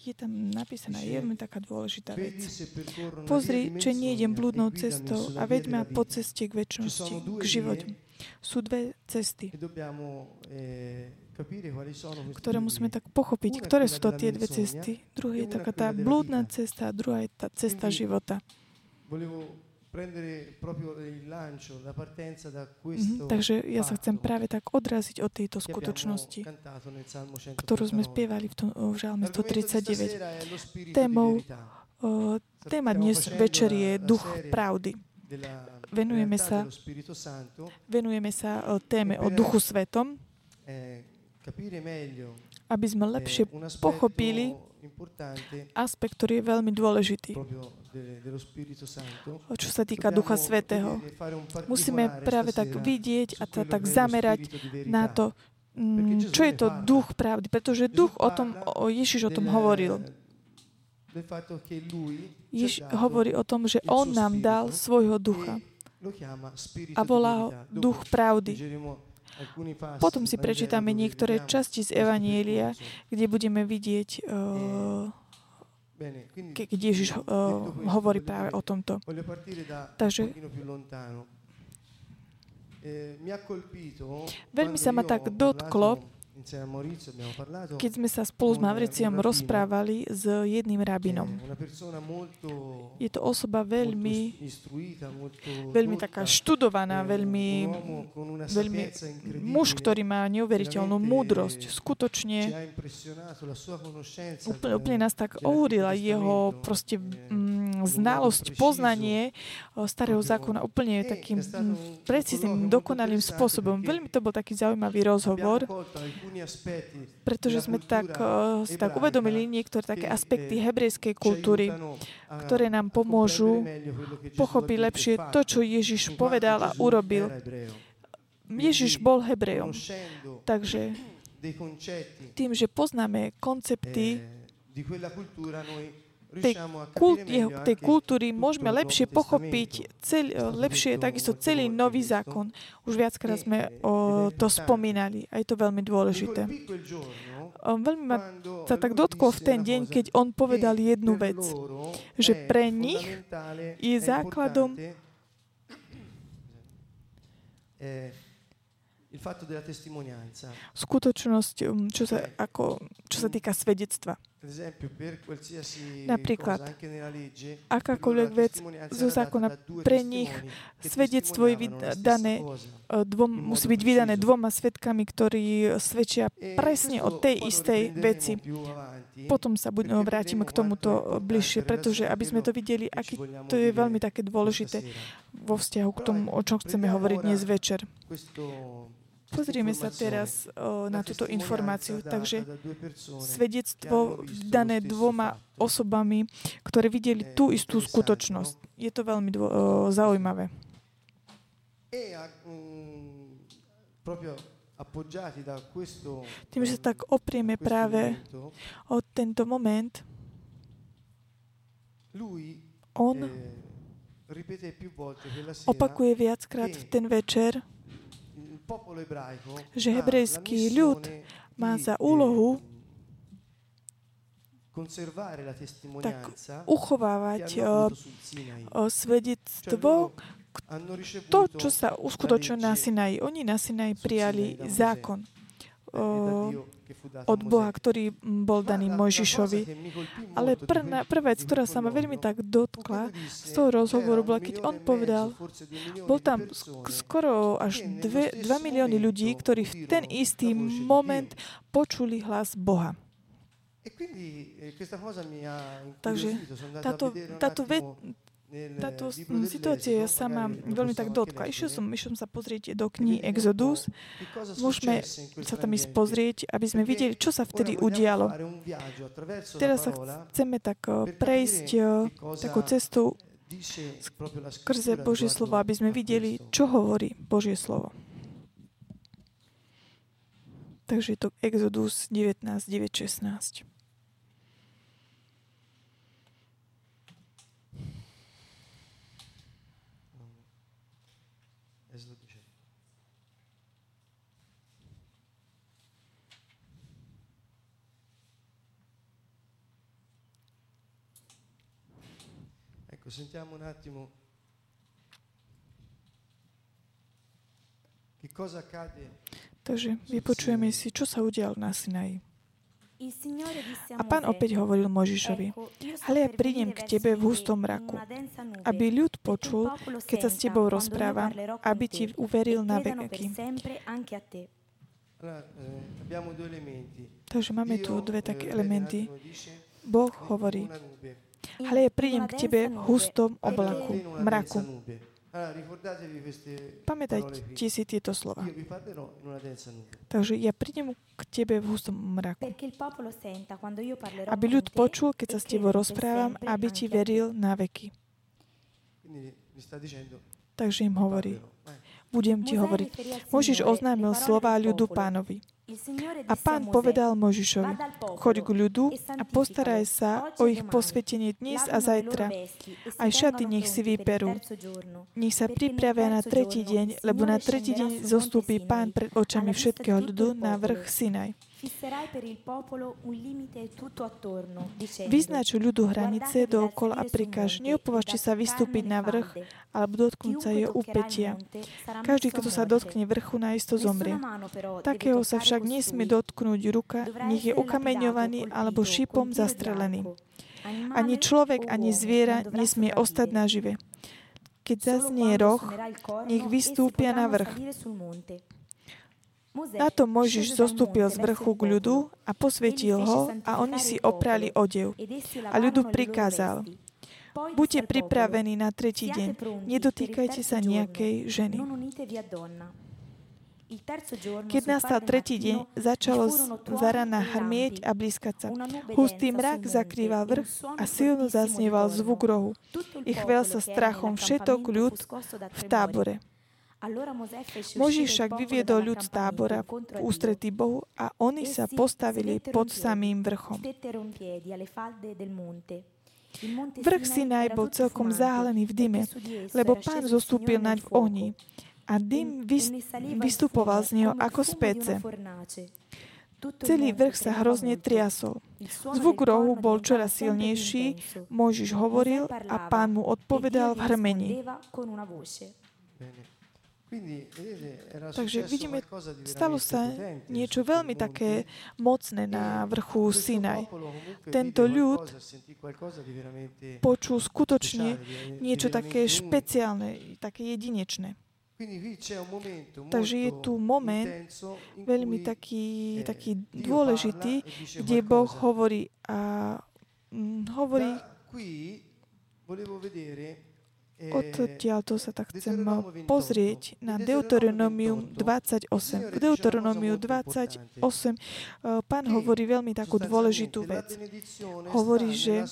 je tam napísaná jedna taká dôležitá vec. Pozri, že nejdem blúdnou cestou a veď ma po ceste k väčšnosti, k životu. Sú dve cesty, ktoré musíme tak pochopiť. Ktoré sú to tie dve cesty? Druhá je taká tá blúdna cesta a druhá je tá cesta života. Mm-hmm, takže ja sa chcem práve tak odraziť od tejto skutočnosti, ktorú sme spievali v, tom, v žalme 139. Témou, téma dnes večer je duch pravdy. Venujeme sa, venujeme sa téme o duchu svetom, aby sme lepšie pochopili aspekt, ktorý je veľmi dôležitý. Čo sa týka Ducha Svetého. Musíme práve tak vidieť a tak zamerať na to, mm, čo je to duch pravdy. Pretože duch o tom, o Ježiš o tom hovoril. Ježiš hovorí o tom, že on nám dal svojho ducha a volá ho duch pravdy. Potom si prečítame niektoré časti z Evanielia, kde budeme vidieť, keď Ježiš hovorí práve o tomto. Takže veľmi sa ma tak dotklo, keď sme sa spolu s Mavriciom rozprávali s jedným rabinom. Je to osoba veľmi, veľmi taká študovaná, veľmi, veľmi muž, ktorý má neuveriteľnú múdrosť. Skutočne úplne, úplne nás tak ohúrila jeho proste mm, znalosť, poznanie starého zákona úplne takým precízným, dokonalým spôsobom. Veľmi to bol taký zaujímavý rozhovor pretože sme tak, uh, tak uvedomili niektoré také aspekty hebrejskej kultúry, ktoré nám pomôžu pochopiť lepšie to, čo Ježiš povedal a urobil. Ježiš bol Hebrejom. Takže tým, že poznáme koncepty tej, kult, jeho, tej kultúry môžeme lepšie pochopiť cel, lepšie takisto celý nový zákon. Už viackrát sme o to spomínali a je to veľmi dôležité. Veľmi ma sa tak dotklo v ten deň, keď on povedal jednu vec, že pre nich je základom skutočnosť, um, čo sa, ako, čo sa týka svedectva. Napríklad, akákoľvek vec zo zákona pre nich, svedectvo je vydané, e, dvom, musí byť vydané dvoma svetkami, ktorí svedčia presne o tej istej veci. Potom sa budeme, vrátime k tomuto bližšie, pretože aby sme to videli, aký to je veľmi také dôležité vo vzťahu k tomu, o čom chceme hovoriť dnes večer. Pozrieme sa teraz o, na túto informáciu. Takže svedectvo dané dvoma osobami, ktoré videli tú istú skutočnosť. Je to veľmi dvo- o, zaujímavé. Tým, že sa tak oprieme práve o tento moment, on opakuje viackrát v ten večer, že hebrejský ľud má za úlohu tak uchovávať o, o svedectvo to, čo sa uskutočilo na Sinaji. Oni na Sinaji prijali zákon od Boha, ktorý bol daný Mojžišovi. Ale prvá, prvá vec, ktorá sa ma veľmi tak dotkla z toho rozhovoru, bola, keď on povedal, bol tam skoro až 2 milióny ľudí, ktorí v ten istý moment počuli hlas Boha. Takže táto, táto, ve, táto situácia sa ma veľmi tak dotkla. Išiel som, išiel som sa pozrieť do knihy Exodus. Môžeme sa tam ísť pozrieť, aby sme videli, čo sa vtedy udialo. Teraz sa chceme tak prejsť takou cestou skrze Božie slovo, aby sme videli, čo hovorí Božie slovo. Takže je to Exodus 19, 9, 16. sentiamo un attimo che cosa accade. Takže vypočujeme si, čo sa udialo na Sinaji. A pán opäť hovoril Možišovi, ale ja prídem k tebe v hustom mraku, aby ľud počul, keď sa s tebou rozpráva, aby ti uveril na veky. Takže máme tu dve také elementy. Boh hovorí, ale ja prídem k tebe v hustom oblaku, mraku. Pamätajte si tieto slova. Takže ja prídem k tebe v hustom mraku. Aby ľud počul, keď sa s tebou rozprávam, aby ti veril na veky. Takže im hovorí, budem ti hovoriť. Možiš oznámil slova ľudu pánovi. A pán povedal Možišovi, choď k ľudu a postaraj sa o ich posvetenie dnes a zajtra. Aj šaty nech si vyperú. Nech sa pripravia na tretí deň, lebo na tretí deň zostúpi pán pred očami všetkého ľudu na vrch Sinaj. Vyznaču ľudu hranice dookola a prikáž, neopovažte sa vystúpiť na vrch alebo dotknúť sa jeho úpetia. Každý, kto sa dotkne vrchu, naisto zomrie. Takého sa však nesmie dotknúť ruka, nech je ukameňovaný alebo šipom zastrelený. Ani človek, ani zviera nesmie ostať nažive. Keď zaznie roh, nech vystúpia na vrch. Na to Mojžiš zostúpil z vrchu k ľudu a posvetil ho a oni si oprali odev. A ľudu prikázal, buďte pripravení na tretí deň, nedotýkajte sa nejakej ženy. Keď nastal tretí deň, začalo zarana hrmieť a blízkať sa. Hustý mrak zakrýval vrch a silno zasnieval zvuk rohu. I chvel sa strachom všetok ľud v tábore. Možiš však vyviedol ľud z tábora v ústretí Bohu a oni sa postavili pod samým vrchom. Vrch Sinaj bol celkom zahalený v dyme, lebo pán zostúpil naň v ohni a dym vystupoval z neho ako z pece. Celý vrch sa hrozne triasol. Zvuk rohu bol čoraz silnejší, Možiš hovoril a pán mu odpovedal v hrmení. Takže vidíme, stalo sa niečo veľmi také mocné na vrchu Sinaj. Tento ľud počul skutočne niečo také špeciálne, také jedinečné. Takže je tu moment veľmi taký, taký dôležitý, kde Boh hovorí a mm, hovorí Odtiaľ to sa tak chcem pozrieť na Deuteronomium 28. V Deuteronomiu 28 pán hovorí veľmi takú dôležitú vec. Hovorí, že,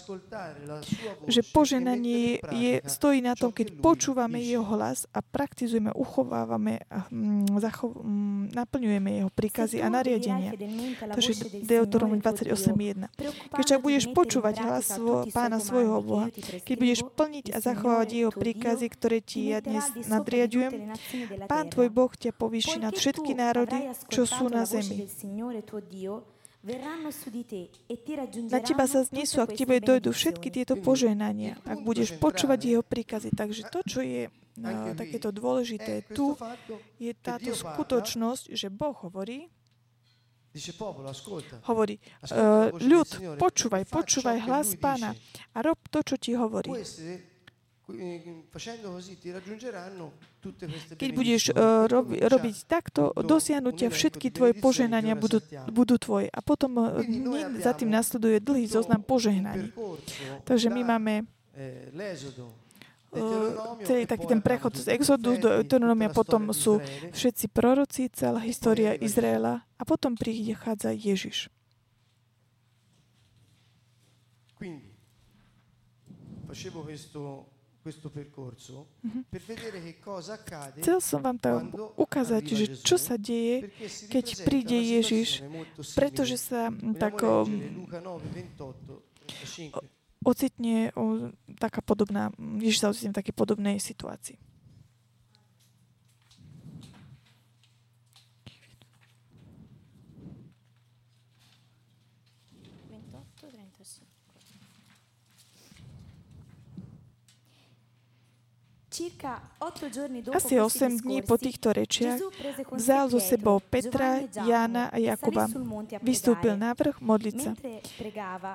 že poženanie je, stojí na tom, keď počúvame jeho hlas a praktizujeme, uchovávame a mm, zachov, mm, naplňujeme jeho príkazy a nariadenia. Takže Deuteronomium 28.1. Keď však budeš počúvať hlas svo, pána svojho Boha, keď budeš plniť a zachovávať jeho príkazy, ktoré ti ja dnes nadriadujem, Pán tvoj Boh ťa povýši nad všetky národy, čo sú na zemi. Na teba sa znesú, ak tebe dojdu všetky tieto požehnania, ak budeš počúvať jeho príkazy. Takže to, čo je no, takéto dôležité tu, je táto skutočnosť, že Boh hovorí, hovorí, uh, ľud, počúvaj, počúvaj hlas pána a rob to, čo ti hovorí. Keď budeš uh, robi, robiť takto, dosiahnutia všetky tvoje požehnania budú, budú tvoje. A potom uh, za tým nasleduje dlhý zoznam požehnaní. Takže my máme celý taký ten prechod z Exodu do Deuteronomia, potom sú všetci proroci, celá história Izraela a potom prichádza Ježiš. Quindi, facevo questo. Chcel som vám to ukázať, že čo sa deje, keď príde Ježiš, pretože sa tak ocitne o, taká podobná, Ježiš sa ocitne v takej podobnej situácii. Asi 8 dní po týchto rečiach vzal zo sebou Petra, Jána a Jakuba. Vystúpil na vrch modliť sa.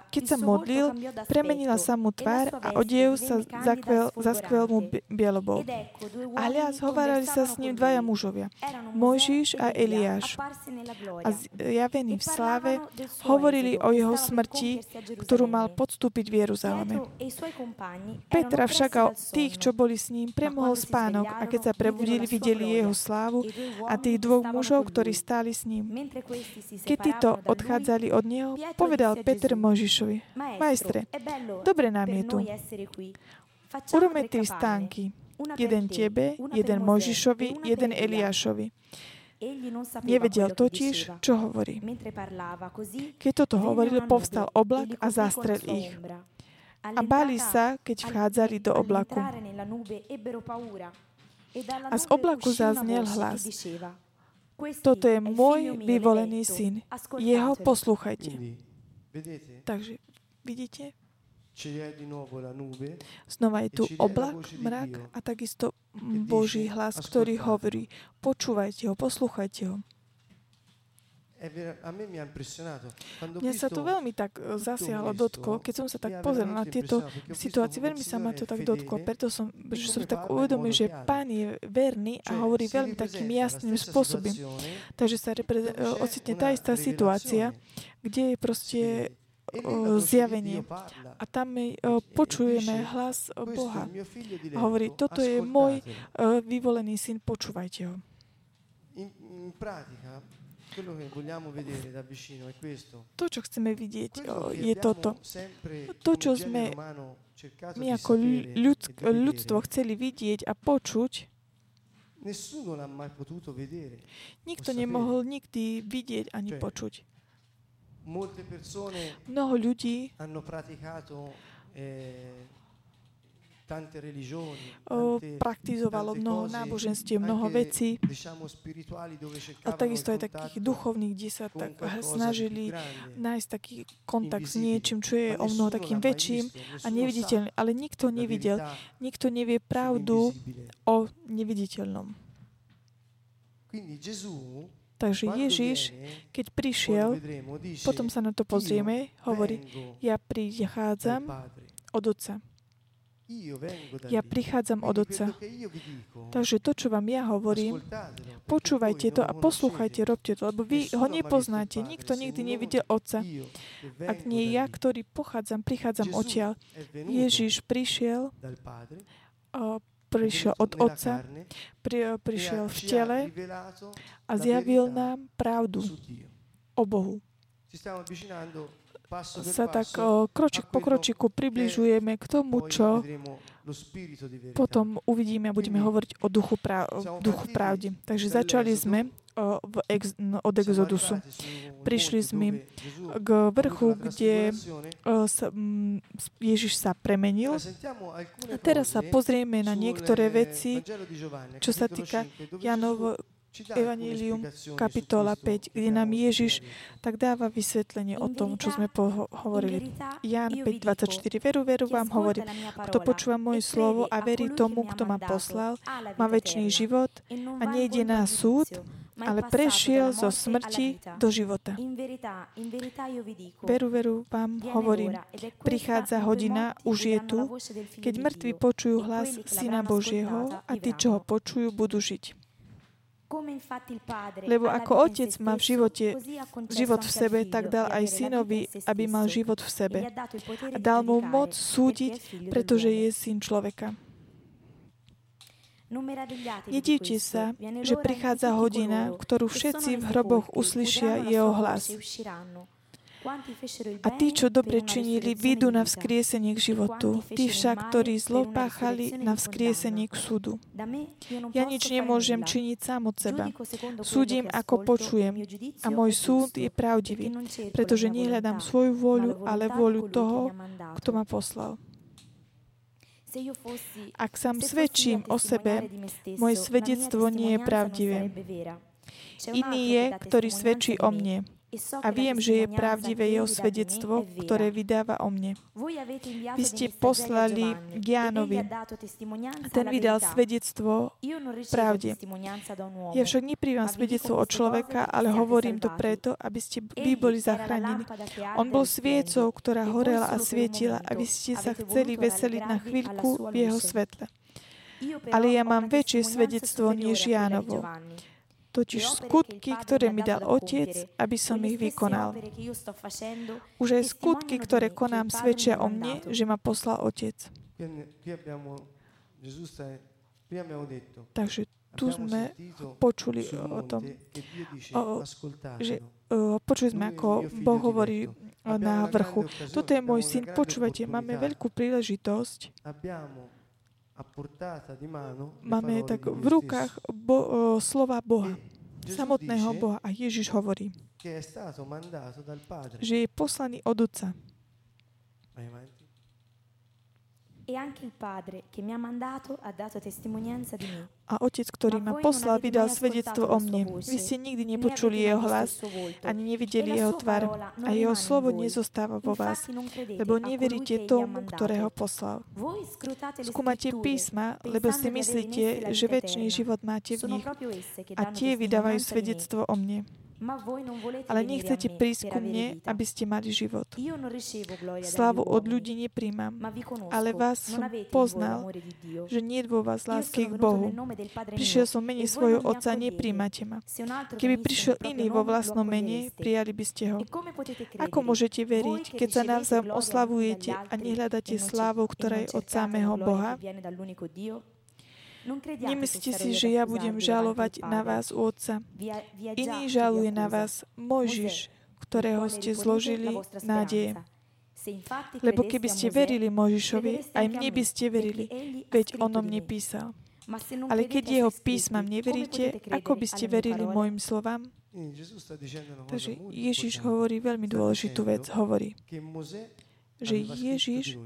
Keď sa modlil, premenila sa mu tvár a odev sa zakvel, zaskvel mu bielobou. A hľa, zhovárali sa s ním dvaja mužovia, Mojžiš a Eliáš. A zjavení v sláve hovorili o jeho smrti, ktorú mal podstúpiť v Jeruzaleme. Petra však a tých, čo boli s ním, premohol spánok a keď sa prebudili, videli jeho slávu a tých dvoch mužov, ktorí stáli s ním. Keď títo odchádzali od neho, povedal Peter Možišovi, Majstre, dobre nám je tu. Urobme tri stánky. Jeden tebe, jeden Možišovi, jeden Eliášovi. Nevedel totiž, čo hovorí. Keď toto hovoril, povstal oblak a zastrel ich a báli sa, keď vchádzali do oblaku. A z oblaku zaznel hlas. Toto je môj vyvolený syn. Jeho poslúchajte. Takže, vidíte? Znova je tu oblak, mrak a takisto Boží hlas, ktorý hovorí, počúvajte ho, poslúchajte ho. Mňa sa to veľmi tak e, zasiahlo, dotklo, keď som sa tak pozeral na tieto situácie. Veľmi sa ma to tak dotklo, preto som, že som tak uvedomil, že Pán je verný a hovorí veľmi takým jasným spôsobom. Takže sa repre- e, ocitne tá istá situácia, kde je proste o, zjavenie. A tam my o, počujeme hlas Boha. A hovorí, toto je môj vyvolený syn, počúvajte ho. To, čo chceme vidieť, je toto. To, čo sme my ako ľudsk- ľudstvo chceli vidieť a počuť, nikto nemohol nikdy vidieť ani počuť. Mnoho ľudí praktizovalo mnoho náboženstiev, mnoho vecí. A takisto aj takých duchovných, kde sa tak snažili nájsť taký kontakt s niečím, čo je o mnoho takým väčším a neviditeľným. Ale nikto nevidel, nikto nevie pravdu o neviditeľnom. Takže Ježiš, keď prišiel, potom sa na to pozrieme, hovorí, ja prichádzam od Otca. Ja prichádzam od Otca. Takže to, čo vám ja hovorím, počúvajte to a poslúchajte, robte to, lebo vy ho nepoznáte. Nikto nikdy nevidel Otca. Ak nie ja, ktorý pochádzam, prichádzam odtiaľ. Ježiš prišiel, prišiel od Otca, pri, prišiel v tele a zjavil nám pravdu o Bohu sa tak kročik po kročiku približujeme k tomu, čo potom uvidíme a budeme hovoriť o duchu, prav, duchu pravdy. Takže začali sme v ex, od Exodusu. Prišli sme k vrchu, kde sa, Ježiš sa premenil. A teraz sa pozrieme na niektoré veci, čo sa týka Janov, Evangelium, kapitola 5, kde nám Ježiš tak dáva vysvetlenie o tom, čo sme hovorili. Ján 5.24. Veru, veru vám hovorí, kto počúva moje slovo a verí tomu, kto ma poslal, má väčší život a nejde na súd, ale prešiel zo smrti do života. Veru, veru vám hovorím, prichádza hodina, už je tu, keď mŕtvi počujú hlas Syna Božieho a tí, čo ho počujú, budú žiť. Lebo ako otec má v živote život v sebe, tak dal aj synovi, aby mal život v sebe. A dal mu moc súdiť, pretože je syn človeka. Nedívte sa, že prichádza hodina, ktorú všetci v hroboch uslyšia jeho hlas. A tí, čo dobre činili, vyjdú na vzkriesenie k životu. Tí však, ktorí zlo páchali, na vzkriesenie k súdu. Ja nič nemôžem činiť sám od seba. Súdim, ako počujem. A môj súd je pravdivý, pretože nehľadám svoju vôľu, ale vôľu toho, kto ma poslal. Ak sám svedčím o sebe, moje svedectvo nie je pravdivé. Iný je, ktorý svedčí o mne a viem, že je pravdivé jeho svedectvo, ktoré vydáva o mne. Vy ste poslali Jánovi. Ten vydal svedectvo pravde. Ja však neprívam svedectvo od človeka, ale hovorím to preto, aby ste vy boli zachránení. On bol sviecou, ktorá horela a svietila, aby ste sa chceli veseliť na chvíľku v jeho svetle. Ale ja mám väčšie svedectvo než Jánovo totiž skutky, ktoré mi dal Otec, aby som ich vykonal. Už aj skutky, ktoré konám, svedčia o mne, že ma poslal Otec. Takže tu sme počuli o tom, o, že o, počuli sme, ako Boh hovorí na vrchu. Toto je môj syn, počúvajte, máme veľkú príležitosť Máme tak v rukách bo, slova Boha, samotného Boha. A Ježiš hovorí, že je poslaný od Otca anche il Padre che mi ha mandato ha dato testimonianza di me. A Otec, ktorý ma poslal, vydal svedectvo o mne. Vy ste nikdy nepočuli jeho hlas, ani nevideli jeho tvár. A jeho slovo nezostáva vo vás, lebo neveríte tomu, ktorého poslal. Skúmate písma, lebo si myslíte, že väčší život máte v nich. A tie vydávajú svedectvo o mne. Ale nechcete prísť ku mne, aby ste mali život. Slavu od ľudí nepríjmam, ale vás som poznal, že nie je vo vás lásky k Bohu. Prišiel som mene svojho Otca, nepríjmate ma. Keby prišiel iný vo vlastnom mene, prijali by ste ho. Ako môžete veriť, keď sa navzájom oslavujete a nehľadáte slávu, ktorá je od samého Boha? Nemyslíte si, že ja budem žalovať na vás u Otca. Iný žaluje na vás Mojžiš, ktorého ste zložili nádeje. Lebo keby ste verili Mojžišovi, aj mne by ste verili, veď on o mne písal. Ale keď jeho písmam neveríte, ako by ste verili mojim slovám? Takže Ježiš hovorí veľmi dôležitú vec. Hovorí, že Ježiš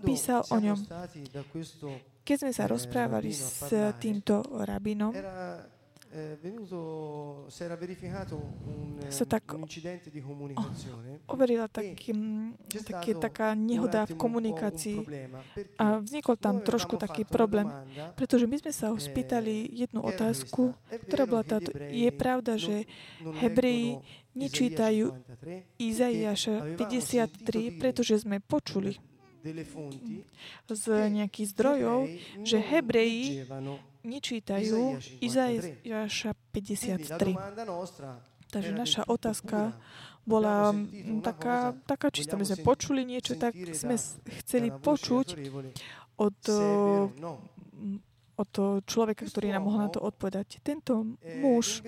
písal o ňom. Keď sme sa rozprávali s týmto rabinom, sa tak overila taký, taký, taká nehoda v komunikácii. a vznikol tam trošku taký problém, pretože my sme sa ho spýtali jednu otázku, ktorá bola táto. Je pravda, že Hebreji nečítajú Izaiáša 53, pretože sme počuli z nejakých zdrojov, že Hebreji nečítajú Izaiáša 53. Takže naša otázka bola taká, taká čistá. My sme počuli niečo, tak sme chceli počuť od, od človeka, ktorý nám mohol na to odpovedať. Tento muž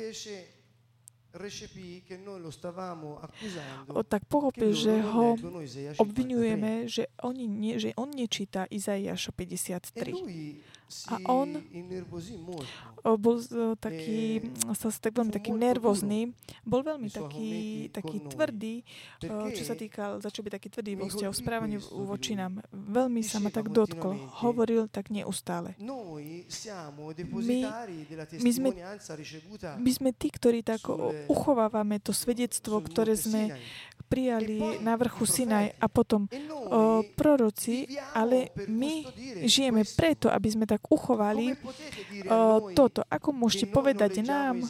o, tak pochopil, že ho obvinujeme, že, oni nie, že on nečíta Izaiáša 53. A on bol. taký, sa tak veľmi taký nervózny, bol veľmi taký, taký tvrdý, čo sa týka, začal byť taký tvrdý vo vzťahu správaniu voči nám. Veľmi sa ma tak dotkol. Hovoril tak neustále. My, my, sme, my sme tí, ktorí tak uchovávame to svedectvo, ktoré sme prijali na vrchu Sinaj a potom o, proroci, ale my žijeme preto, aby sme tak uchovali o, toto. Ako môžete povedať nám,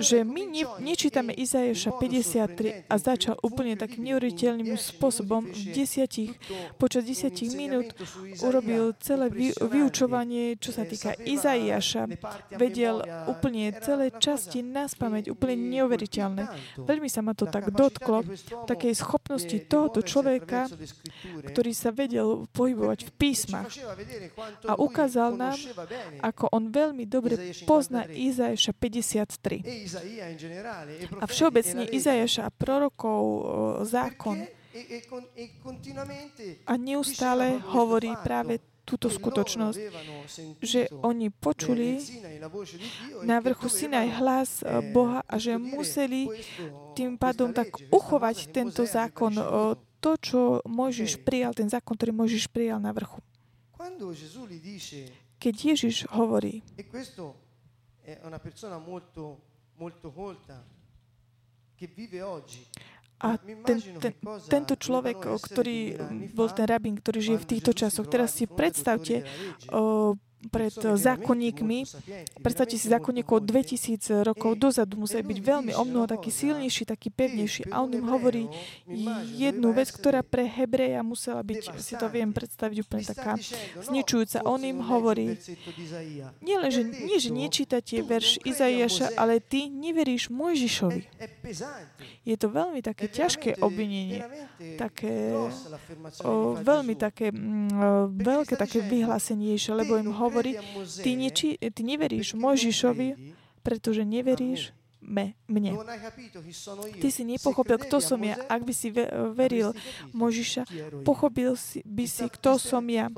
že my ne, nečítame Izajaša 53 a začal úplne takým neuveriteľným spôsobom v desiatich, počas desiatich minút urobil celé vy, vyučovanie, čo sa týka Izaiaša. Vedel úplne celé časti nás pamäť, úplne neuveriteľné. Veľmi sa ma to tak dotklo, takej schopnosti tohoto človeka, ktorý sa vedel pohybovať v písmach a ukázal nám, ako on veľmi dobre pozná Izajaša 53. A všeobecne Izajaša a prorokov zákon. A neustále hovorí práve túto skutočnosť, že oni počuli na vrchu Sinaj hlas eh, Boha a že museli tým pádom tak uchovať tento zákon, eh, to, čo Mojžiš prijal, ten zákon, ktorý Mojžiš prijal na vrchu. Keď Ježiš hovorí, A ten, ten, tento človek, ktorý bol ten rabín, ktorý žije v týchto časoch, teraz si predstavte, o, pred zákonníkmi. Predstavte si zákonníkov 2000 rokov dozadu. Museli byť veľmi o mnoho taký silnejší, taký pevnejší. A on im hovorí jednu vec, ktorá pre Hebreja musela byť, si to viem predstaviť úplne taká zničujúca. On im hovorí, nie že, nie, že nečítate verš Izaiáša, ale ty neveríš Mojžišovi. Je to veľmi také ťažké obvinenie. Také, o, veľmi také mm, o, veľké také vyhlásenie, lebo im hovorí, hovorí, ty, neči, ty neveríš Mojžišovi, pretože neveríš me, mne. Ty si nepochopil, kto som ja. Ak by si veril Možiša, pochopil si, by si, kto som ja.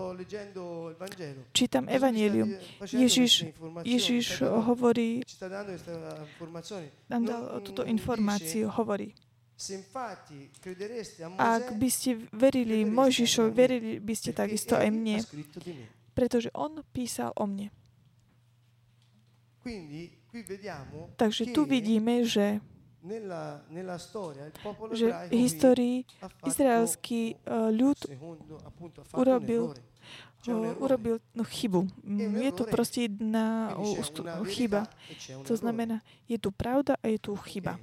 Čítam Evangelium. Ježiš, Ježiš hovorí, nám dal túto informáciu, hovorí. Ak by ste verili Mojžišovi, verili by ste takisto aj mne pretože on písal o mne. Takže tu vidíme, že že v histórii izraelský e, ľud urobil, urobil no, chybu. Je tu proste jedna chyba. To znamená, je tu pravda a je tu chyba.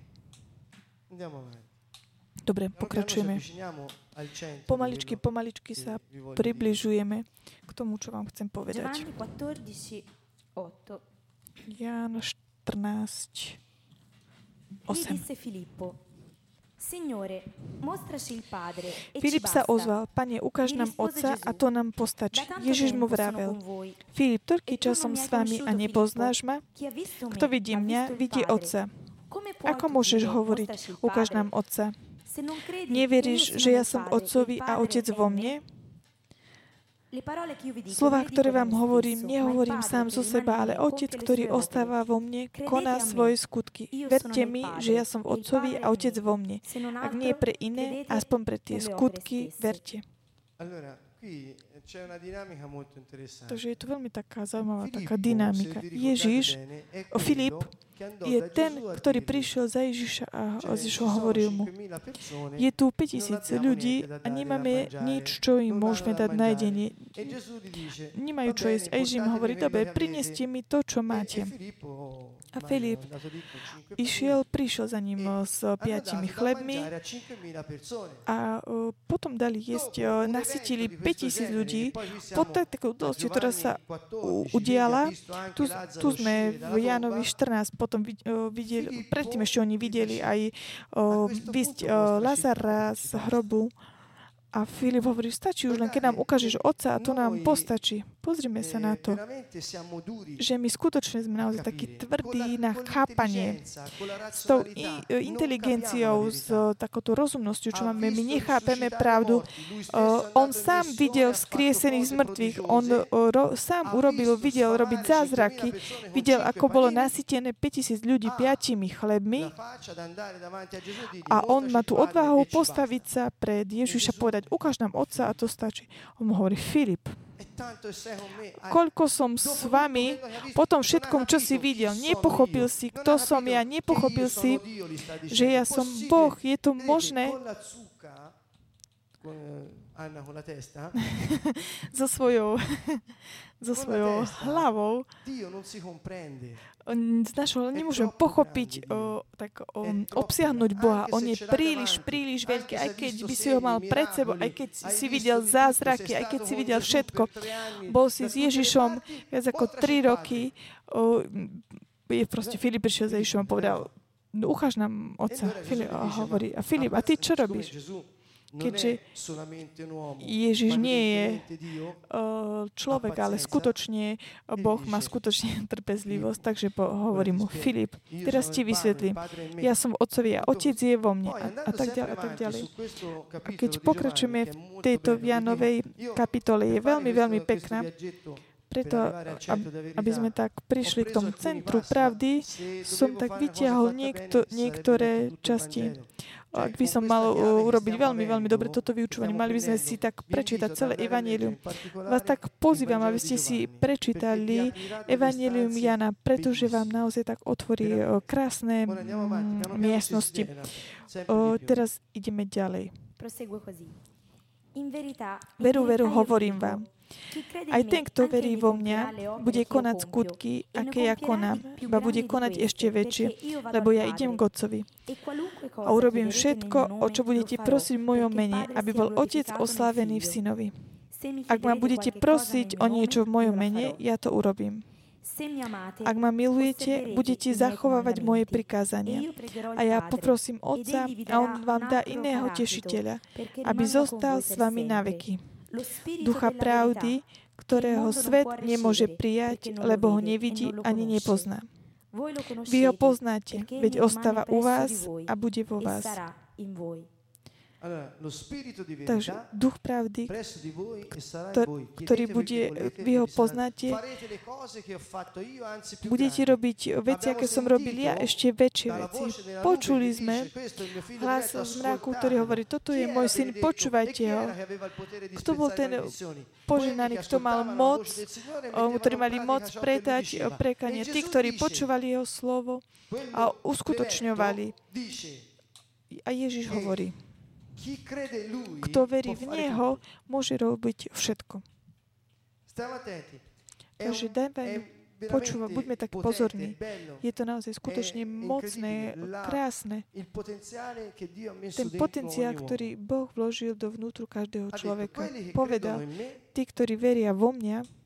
Dobre, pokračujeme. Pomaličky, pomaličky sa približujeme k tomu, čo vám chcem povedať. Ján 14, 8. Filip sa ozval, Pane, ukáž nám Otca a to nám postačí. Ježiš mu vravel, Filip, toľký čas som s vami a nepoznáš ma? Kto vidí mňa, vidí Otca. Ako môžeš hovoriť, ukáž nám Otca? Neveríš, že ja som Otcovi a Otec vo mne? Slova, ktoré vám hovorím, nehovorím sám zo seba, ale Otec, ktorý ostáva vo mne, koná svoje skutky. Verte mi, že ja som Otcovi a Otec vo mne. Ak nie pre iné, aspoň pre tie skutky, verte. Takže je to veľmi taká zaujímavá taká dynamika. Ježiš, Filip, je ten, ktorý prišiel za Ježiša a Ježiš hovoril mu, je tu 5000 ľudí a nemáme nič, čo im môžeme dať na jedenie. Nemajú čo jesť. A Ježiš im hovorí, dobre, prineste mi to, čo máte. A Filip išiel, prišiel za ním s piatimi chlebmi. a potom dali jesť, nasytili 5000 ľudí. Po takú udalosťou, ktorá sa udiala, tu, tu sme v Jánovi 14, potom videli, predtým ešte oni videli aj vysť Lazara z hrobu. A Filip hovorí, stačí už len, keď nám ukážeš Otca a to nám postačí. Pozrime sa na to, že my skutočne sme naozaj takí tvrdí na chápanie s tou inteligenciou, s takouto rozumnosťou, čo máme. My nechápeme pravdu. On sám videl skriesených z mŕtvych. On sám urobil, videl robiť zázraky. Videl, ako bolo nasytené 5000 ľudí piatimi chlebmi. A on má tú odvahu postaviť sa pred Ježiša povedať, ukáž nám Otca a to stačí. On mu hovorí, Filip, koľko som s vami po tom všetkom, čo si videl, nepochopil si, kto som ja, nepochopil si, že ja som Boh. Je to možné? so svojou, so svojou hlavou z našho nemôžeme pochopiť, o, tak o, obsiahnuť Boha. On je príliš, príliš veľký, aj keď by si ho mal pred sebou, aj keď si videl zázraky, aj keď si videl všetko. Bol si s Ježišom viac ako tri roky. O, je proste Filip prišiel za Ježišom a povedal, no, ucháž nám otca. Filip, a hovorí, a Filip, a ty čo robíš? Keďže Ježiš nie je človek, ale skutočne Boh má skutočne trpezlivosť, takže hovorí mu, Filip, teraz ti vysvetlím, ja som otcovi a otec je vo mne a, a tak ďalej a tak ďalej. A keď pokračujeme v tejto Vianovej kapitole, je veľmi, veľmi pekná, preto, aby sme tak prišli k tomu centru pravdy, som tak vytiahol niekto, niektoré časti ak by som mal urobiť veľmi, veľmi dobre toto vyučovanie, mali by sme si tak prečítať celé Evangelium. Vás tak pozývam, aby ste si prečítali Evangelium Jana, pretože vám naozaj tak otvorí krásne mm, miestnosti. O, teraz ideme ďalej. Veru, veru, hovorím vám. Aj ten, kto verí vo mňa, bude konať skutky, aké ja konám, ba bude konať ešte väčšie, lebo ja idem k Otcovi. A urobím všetko, o čo budete prosiť v mojom mene, aby bol Otec oslávený v synovi. Ak ma budete prosiť o niečo v mojom mene, ja to urobím. Ak ma milujete, budete zachovávať moje prikázania. A ja poprosím Otca a On vám dá iného tešiteľa, aby zostal s vami na veky. Ducha pravdy, ktorého svet nemôže prijať, lebo ho nevidí ani nepozná. Vy ho poznáte, veď ostáva u vás a bude vo vás. Takže duch pravdy, ktorý bude, vy ho poznáte, budete robiť veci, aké som robil ja, ešte väčšie veci. Počuli sme hlas z mraku, ktorý hovorí, toto je môj syn, počúvajte ho. Kto bol ten poženaný, kto mal moc, ktorí mali moc pretať prekanie? Tí, ktorí počúvali jeho slovo a uskutočňovali. A Ježiš hovorí, kto verí v Neho, môže robiť všetko. Takže dajme, počúva, buďme tak pozorní. Je to naozaj skutočne mocné, krásne. Ten potenciál, ktorý Boh vložil do vnútru každého človeka. Povedal, tí, ktorí veria vo mňa,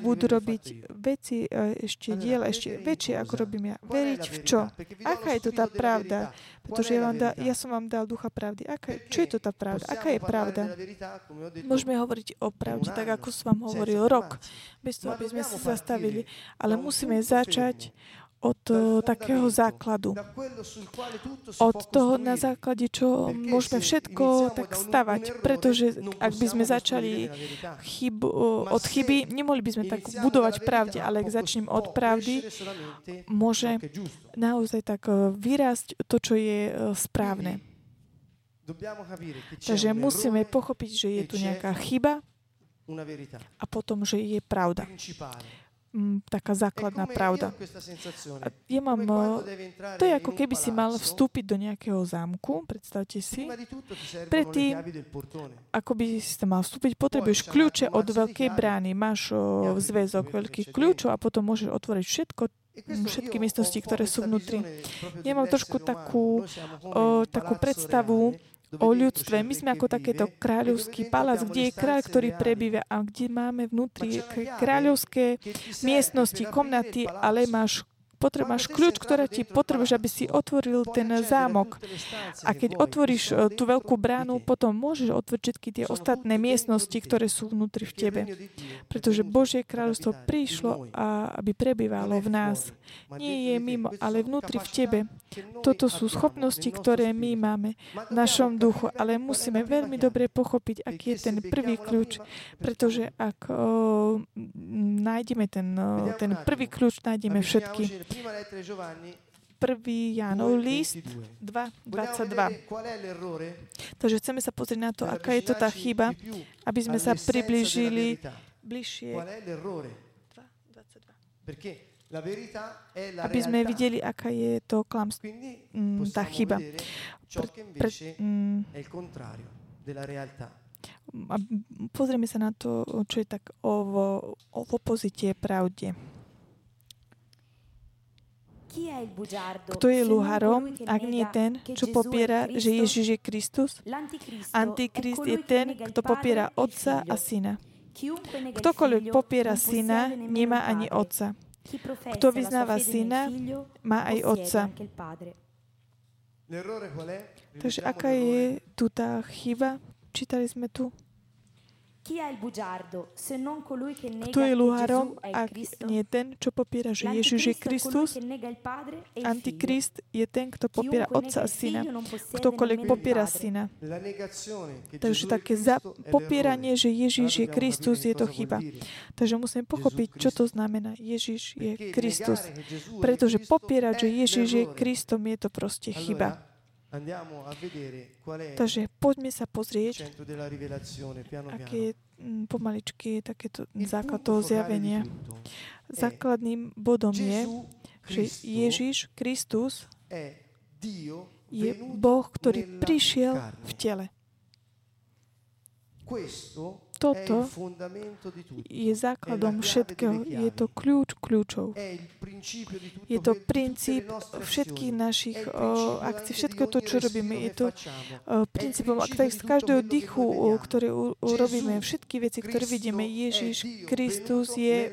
budú robiť veci e, ešte diel, ešte väčšie, ako robím ja. Veriť v čo? Aká je to tá pravda? Pretože ja, vám da, ja som vám dal ducha pravdy. Aká, čo je to tá pravda? Aká je pravda? Môžeme hovoriť o pravde, tak ako som vám hovoril, rok. Bez toho, aby sme sa zastavili. Ale musíme začať od takého základu. Od toho, na základe čo môžeme všetko tak stavať. Pretože ak by sme začali chyb, od chyby, nemohli by sme tak budovať pravde, ale ak začnem od pravdy, môže naozaj tak uh, vyrásť to, čo je uh, správne. Takže musíme pochopiť, že je tu nejaká chyba a potom, že je pravda taká základná pravda. A ja mám, to je ako keby si mal vstúpiť do nejakého zámku, predstavte si. Predtým, ako by si tam mal vstúpiť, potrebuješ kľúče od veľkej brány. Máš zväzok veľkých kľúčov a potom môžeš otvoriť všetko, všetky miestnosti, ktoré sú vnútri. Ja mám trošku takú, o, takú predstavu, o ľudstve. My sme ako takéto kráľovský palác, kde je kráľ, ktorý prebýva a kde máme vnútri kráľovské miestnosti, komnaty, ale máš potrebuješ kľúč, ktorá ti potrebuješ, aby si otvoril ten zámok. A keď otvoríš e, tú veľkú bránu, potom môžeš otvoriť všetky tie ostatné miestnosti, ktoré sú vnútri v tebe. Pretože Božie kráľovstvo prišlo, a aby prebývalo v nás. Nie je mimo, ale vnútri v tebe. Toto sú schopnosti, ktoré my máme v našom duchu, ale musíme veľmi dobre pochopiť, aký je ten prvý kľúč, pretože ak o, nájdeme ten, o, ten prvý kľúč, nájdeme všetky. Prvý Jánov list 2.22. Takže chceme sa pozrieť na to, aká je to tá chyba, aby sme sa priblížili bližšie. Aby sme videli, aká je to klamstvo, mm, tá chyba. Pre, pre, mm, pozrieme sa na to, čo je tak o, o, v opozite pravde. Kto je luharom, ak nie ten, čo popiera, že Ježiš je Kristus? Antikrist je ten, kto popiera Otca a Syna. Ktokoľvek popiera Syna, nemá ani Otca. Kto vyznáva Syna, má aj Otca. Takže aká je tu tá chyba? Čítali sme tu. Kto je luhárom, ak nie ten, čo popiera, že Ježiš je Kristus? Antikrist je ten, kto popiera Otca a Syna. Ktokoľvek popiera Syna. Takže také za popieranie, že Ježiš je Kristus, je to chyba. Takže musíme pochopiť, čo to znamená. Ježiš je Kristus. Pretože popierať, že Ježiš je Kristom, je to proste chyba. Takže poďme sa pozrieť, aké je pomaličky takéto základ toho zjavenia. Základným bodom je, že Ježiš Kristus je Boh, ktorý prišiel v tele. Toto je základom všetkého. Je to kľúč kľúčov. Je to princíp všetkých našich akcií, všetko to, čo robíme. Je to princípom každého dychu, ktoré urobíme, všetky veci, ktoré vidíme. Ježiš Kristus je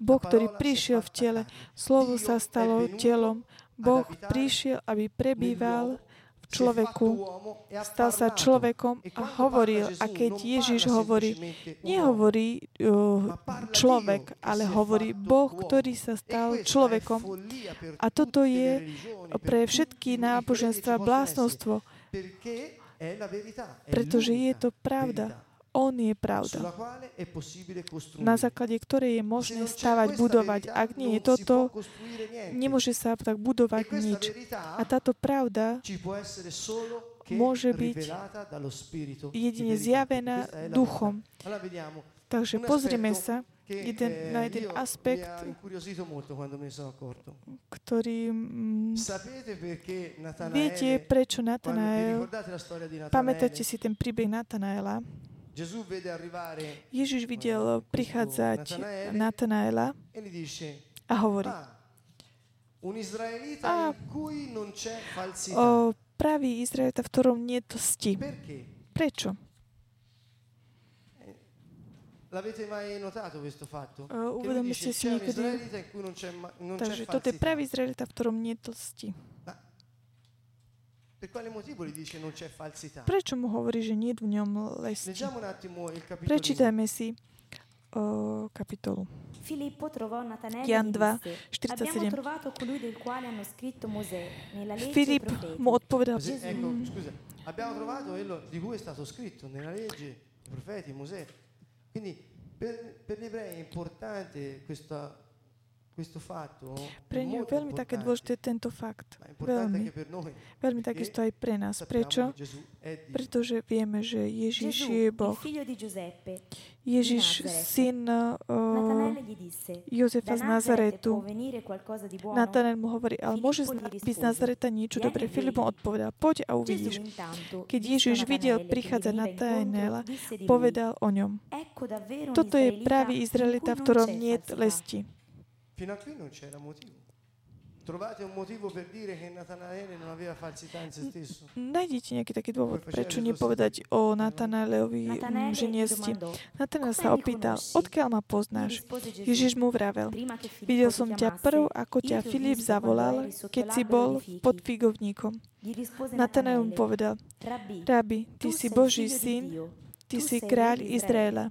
Boh, ktorý prišiel v tele. Slovo sa stalo telom. Boh prišiel, aby prebýval človeku, stal sa človekom a hovoril. A keď Ježiš hovorí, nehovorí uh, človek, ale hovorí Boh, ktorý sa stal človekom. A toto je pre všetky náboženstva blásnostvo, pretože je to pravda. On je pravda, na základe ktorej je možné stavať, budovať. Ak nie je toto, nemôže sa tak budovať nič. A táto pravda môže byť jedine zjavená duchom. Takže pozrime sa jeden, na jeden aspekt, ktorý... Mm, viete, prečo Natanael... Pamätáte si ten príbeh Natanaela? Ježiš videl prichádzať Natanaela a hovorí, a o pravý Izraelita, v ktorom nie je to sti. Prečo? L'avete mai notato questo fatto? Uh, uvedomili ste si niekedy... Takže toto je pravý Izraelita, v ktorom nie je to sti. Prečo mu hovorí, že nie v ňom lesti? Leggiamo un attimo il capitolo Prečítajme si uh, kapitolu. Filippo trovò Natanele Jan 2, disse, abbiamo trovato colui del quale hanno scritto Mosè nella legge Filip mu odpovedal, Così, ecco, scusa, abbiamo trovato quello di cui è stato scritto nella legge, i profeti, Mosè. Quindi per, per gli ebrei è importante questa pre ňu je veľmi také dôležité tento fakt. Veľmi. Veľmi takisto aj pre nás. Prečo? Pretože vieme, že Ježiš je Boh. Ježiš, syn uh, Jozefa z Nazaretu. Natanel mu hovorí, ale môže byť z Nazareta niečo dobré. Filip mu odpovedal, poď a uvidíš. Keď Ježiš videl prichádzať Natanela, povedal o ňom. Toto je pravý Izraelita, v ktorom nie je lesti. Fino a qui non c'era motivo. Trovate un motivo per dire che Natanaele non aveva falsità in se stesso? Nájdete nejaký taký dôvod, prečo nepovedať o Natanaeleovi že nie ste. Natanael sa opýtal, odkiaľ ma poznáš? Ježiš mu vravel, videl som ťa prv, ako ťa Filip zavolal, keď si bol pod figovníkom. Natanael mu povedal, Rabi, ty si Boží syn, ty si kráľ Izraela.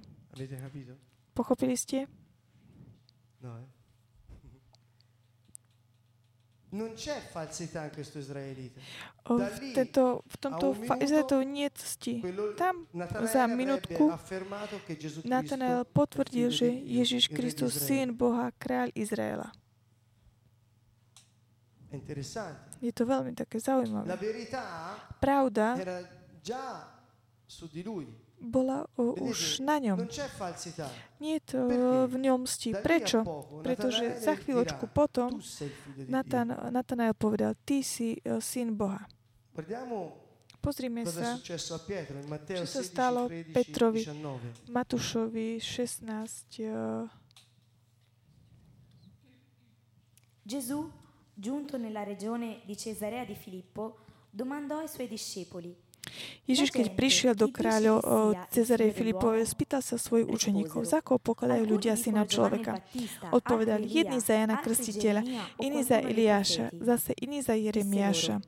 Pochopili ste? No, eh? Non c'è falsità in questo israelita. O, v, tento, v tomto Izraelitov nie cti. Tam za minútku Natanael potvrdil, že Ježiš Kristus, syn Boha, kráľ Izraela. Je to veľmi také zaujímavé. Pravda bola o, už na ňom. Nie je to v ňom sti. Prečo? Pretože za chvíľočku potom Natan, Natanael povedal, ty si uh, syn Boha. Pozrime sa, čo sa stalo Petrovi, Matúšovi 16. Uh, Gesù, giunto nella regione di Cesarea di Filippo, domandò ai suoi discepoli Ježiš, keď prišiel do kráľov Cezare Filipovej, spýtal sa svojich učeníkov, za koho pokladajú ľudia syna človeka. Odpovedali, jedný za Jana Krstiteľa, iný za Eliáša, zase iný za Jeremiáša.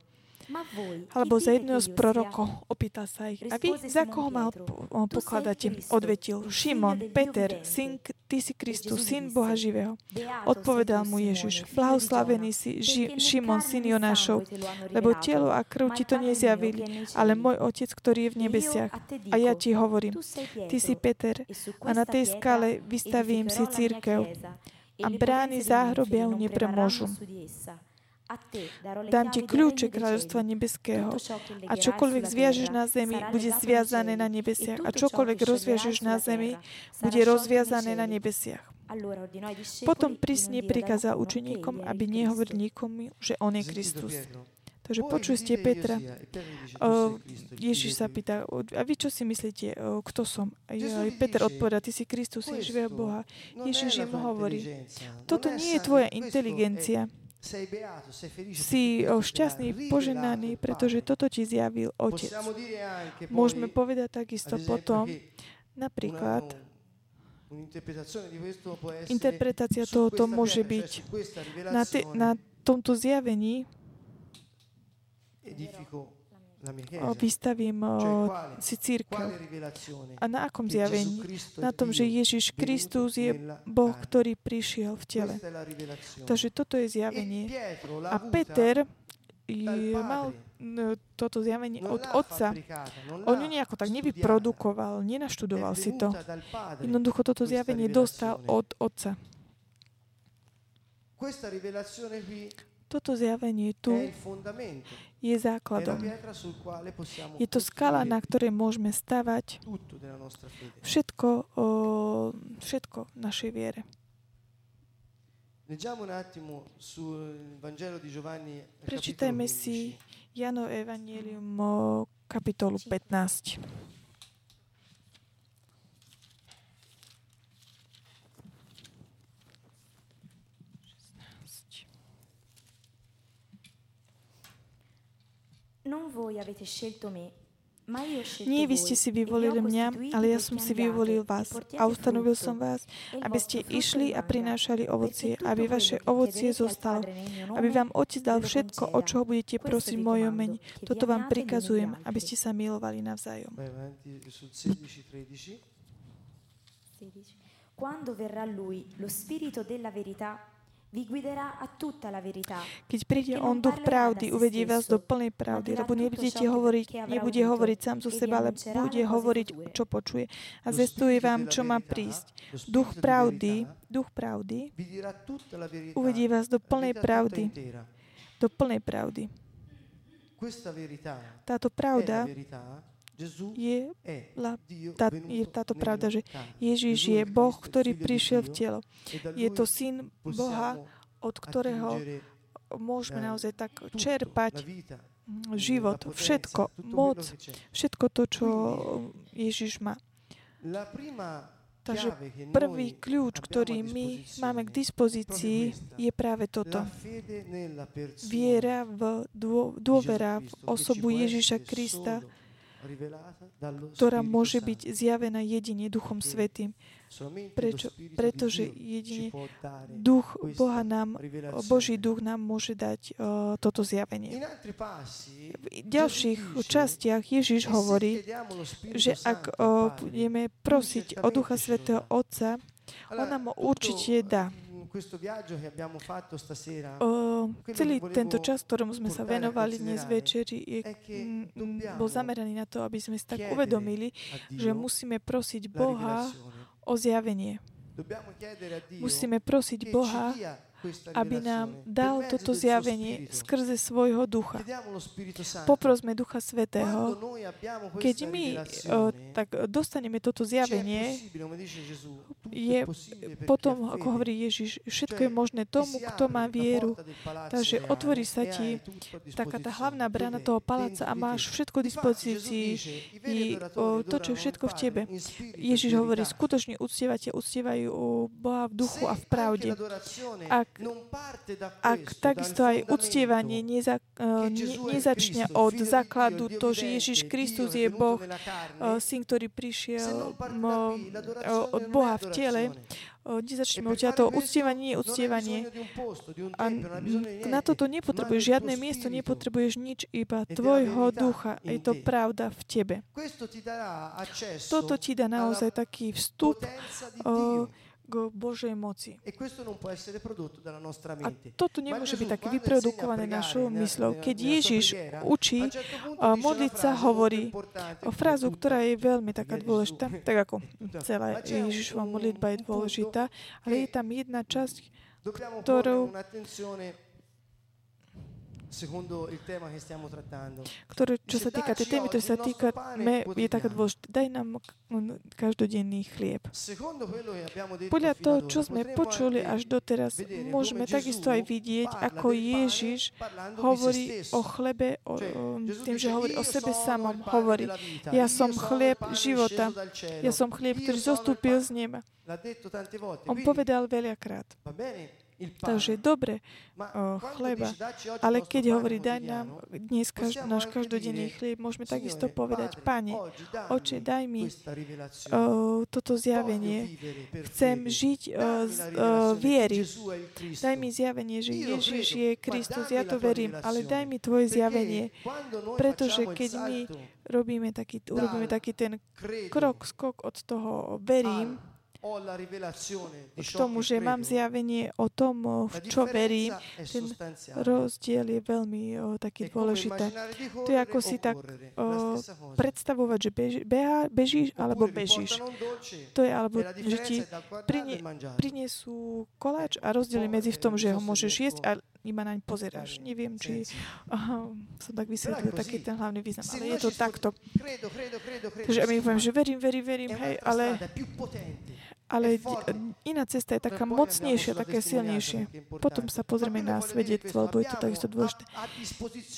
Alebo za jedného z prorokov. Opýtal sa ich. A vy za koho ma pokladáte? Odvetil. Šimon, Peter, syn, ty si Kristus, syn Boha živého. Odpovedal mu Ježiš. Blahoslavený si Ži, Šimon, syn Jonášov, lebo telo a krv ti to nezjavili, ale môj Otec, ktorý je v nebesiach. A ja ti hovorím, ty si Peter a na tej skale vystavím si církev a brány záhrobia ju nepremôžu. Dám ti kľúče kráľovstva nebeského. a čokoľvek zviažeš na zemi, bude zviazané na nebesiach. A čokoľvek rozviažeš na zemi, bude rozviazané na nebesiach. Potom prísne prikázal učeníkom, aby nehovorili nikomu, že on je Kristus. Takže počuli ste Petra. O, Ježiš sa pýta, a vy čo si myslíte, o, kto som? A Peter odpoveda, ty si Kristus, živého Boha. Ježiš im hovorí, toto nie je tvoja inteligencia, si šťastný, poženaný, pretože toto ti zjavil Otec. Môžeme povedať takisto potom, napríklad, interpretácia tohoto môže byť na, te, na tomto zjavení vystavím si církev. A na akom zjavení? Na tom, že Ježiš Kristus je Boh, ktorý prišiel v tele. Takže toto je zjavenie. A Peter mal toto zjavenie od otca. On ju nejako tak nevyprodukoval, nenaštudoval si to. Jednoducho toto zjavenie dostal od otca. Toto zjavenie tu je základom. Je to skala, na ktorej môžeme stavať všetko, o, všetko v našej viere. Prečítajme si Jano Evangelium kapitolu 15. Nie vy ste si vyvolili mňa, ale ja som si vyvolil vás a ustanovil som vás, aby ste išli a prinášali ovocie, aby vaše ovocie zostalo, aby vám Otec dal všetko, o čo budete prosiť v mojom mene. Toto vám prikazujem, aby ste sa milovali navzájom. Quando verrà Lui, lo Spirito della verità, keď príde On, duch pravdy, uvedie vás do plnej pravdy, lebo nebudete hovoriť, nebude hovoriť sám zo seba, ale bude hovoriť, čo počuje. A zestuje vám, čo má prísť. Duch pravdy, duch pravdy, uvedie vás do plnej pravdy. Do plnej pravdy. Táto pravda je, la, tá, je táto pravda, že Ježiš je Boh, ktorý prišiel v telo. Je to syn Boha, od ktorého môžeme naozaj tak čerpať život, všetko, moc, všetko to, čo Ježiš má. Takže prvý kľúč, ktorý my máme k dispozícii, je práve toto. Viera v dôvera v osobu Ježiša Krista, ktorá môže byť zjavená jedine Duchom Svetým. Prečo? Pretože jedine Duch Boha nám, Boží Duch nám môže dať uh, toto zjavenie. V ďalších častiach Ježiš hovorí, že ak uh, budeme prosiť o Ducha Svetého Otca, on nám určite dá celý tento čas, ktorom sme sa venovali dnes večeri, je, bol zameraný na to, aby sme si tak uvedomili, že musíme prosiť Boha o zjavenie. Musíme prosiť Boha, aby nám dal toto zjavenie skrze svojho ducha. Poprosme Ducha Svetého. Keď my o, tak dostaneme toto zjavenie, je potom, ako hovorí Ježiš, všetko je možné tomu, kto má vieru. Takže otvorí sa ti taká tá hlavná brána toho paláca a máš všetko k dispozícii. I, o, to, čo je všetko v tebe. Ježiš hovorí, skutočne uctievate, uctievajú Boha v duchu a v pravde. Ak ak takisto aj uctievanie neza, uh, ne, nezačne od základu to, že Ježiš Kristus je Boh, uh, syn, ktorý prišiel uh, od Boha v tele, nezačneme od to uctievanie, uctievanie. A na toto nepotrebuješ žiadne miesto, nepotrebuješ nič, iba tvojho ducha. Je to pravda v tebe. Toto ti dá naozaj taký vstup k Božej moci. E a toto nemôže byť také vyprodukované našou mysľou. Keď Ježiš učí modliť sa, hovorí frázu, ktorá je veľmi taká dôležitá, tak ako celá Ježišova modlitba je dôležitá, ale je tam jedna časť, ktorou Ktoré, čo sa týka tej témy, ktoré sa týka, me, je taká dôležitá. Daj nám každodenný chlieb. Podľa toho, čo sme počuli až doteraz, môžeme takisto aj vidieť, ako Ježiš hovorí o chlebe, o, o, tým, že hovorí o sebe samom. Hovorí, ja som chlieb života. Ja som chlieb, ktorý zostúpil z neba. On povedal veľakrát. Takže dobre o, chleba, ale keď hovorí, daj nám dnes každ- náš každodenný chlieb, môžeme takisto povedať, Pane, oče, daj mi o, toto zjavenie. Chcem žiť o, z o, viery. Daj mi zjavenie, že Ježiš je Kristus, ja to verím, ale daj mi Tvoje zjavenie. Pretože keď my robíme taký, urobíme taký ten krok, skok od toho verím, k tomu, že mám zjavenie o tom, v čo verím, ten rozdiel je veľmi o, taký dôležitý. To je ako si tak o, predstavovať, že bež, beha, bežíš alebo bežíš. To je, alebo že ti prinie, prinesú koláč a rozdiel medzi v tom, že ho môžeš jesť a iba naň pozeráš. Neviem, či aha, som tak vysvetlil taký ten hlavný význam, ale je to takto. Takže my poviem, že verím, verím, verím, hej, ale ale iná cesta je taká mocnejšia, taká silnejšia. Potom sa pozrieme na svedectvo, lebo je to takisto dôležité.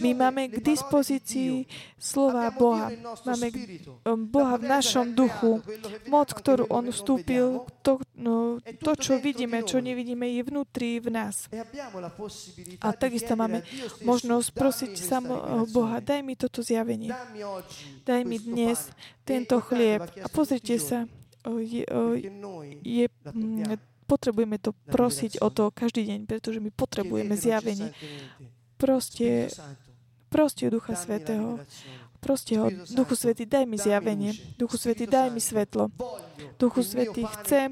My máme k dispozícii slova Boha. Máme um, Boha v našom duchu. Moc, ktorú On vstúpil, to, no, to, čo vidíme, čo nevidíme, je vnútri v nás. A takisto máme možnosť prosiť sam Boha, daj mi toto zjavenie. Daj mi dnes tento chlieb. A pozrite sa, je, je, mm, potrebujeme to prosiť o to každý deň, pretože my potrebujeme zjavenie. Proste, proste Ducha Svetého. Proste ho, Duchu Svetý, daj mi zjavenie. Duchu Svetý, daj mi svetlo. Duchu Svetý, chcem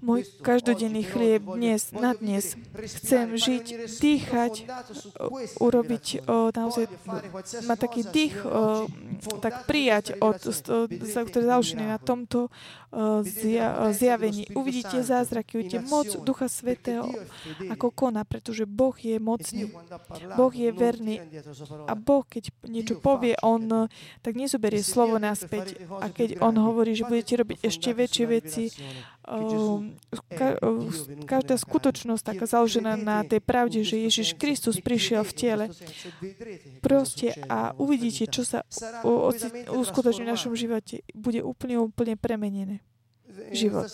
môj každodenný chlieb dnes, na dnes. Chcem žiť, dýchať, urobiť o, naozaj, ma taký dých, o, tak prijať, od, ktorý založený na tomto o, zja, zjavení. Uvidíte zázraky, uvidíte moc Ducha Svetého, ako koná, pretože Boh je mocný. Boh je verný. A Boh, keď niečo povie, On tak nezoberie slovo naspäť. A keď On hovorí, že budete robiť ešte väčšie veci, každá skutočnosť taká založená na tej pravde, že Ježiš Kristus prišiel v tele. Proste a uvidíte, čo sa uskutoční v našom živote. Bude úplne, úplne premenené život.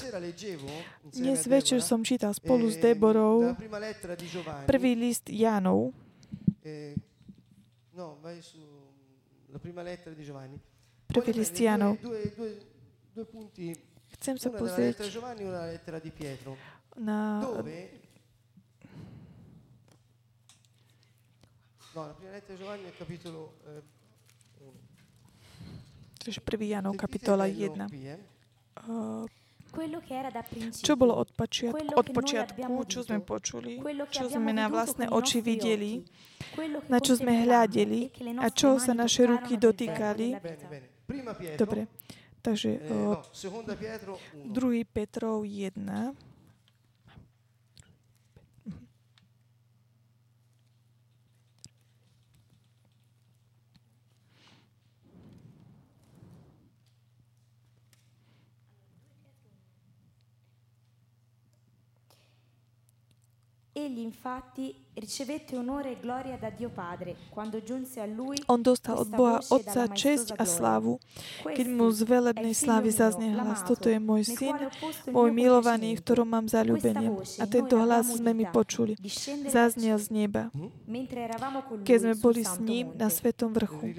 Dnes večer som čítal spolu s Deborou prvý list Janov. Prvý list Janov. Chcem sa pozrieť na... No, la prima lettera di Giovanni è capitolo eh, 1. Takže 1. Janov, kapitola 1. Uh, čo bolo od, počiatku, od počiatku, čo sme počuli, čo sme na vlastné oči videli, na čo sme hľadeli a čo sa naše ruky dotýkali. Dobre. Takže no, 2. Petrov 1. Egli infatti e On dostal od Boha Otca česť a slávu, keď mu z velebnej slávy zaznie hlas. Toto je môj syn, môj milovaný, v ktorom mám zalúbenie. A tento hlas sme mi počuli. Zaznel z neba, keď sme boli s ním na svetom vrchu.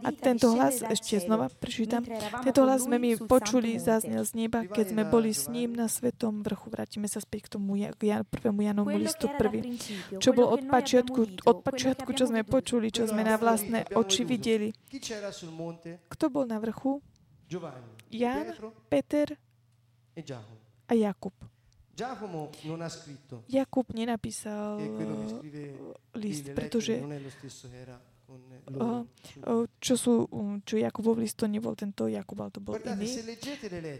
A tento hlas, ešte znova prečítam, tento hlas sme mi počuli, zaznel z neba, keď sme boli s ním na svetom vrchu. Vrátime sa späť k tomu Jan, prvému Janovu listu prvý. Čo bolo od počiatku, od počiatku, čo sme počuli, čo sme na vlastné oči videli. Kto bol na vrchu? Jan, Peter a Jakub. Jakub nenapísal list, pretože čo sú, čo Jakubov list, to nebol tento Jakub, ale to bol iný.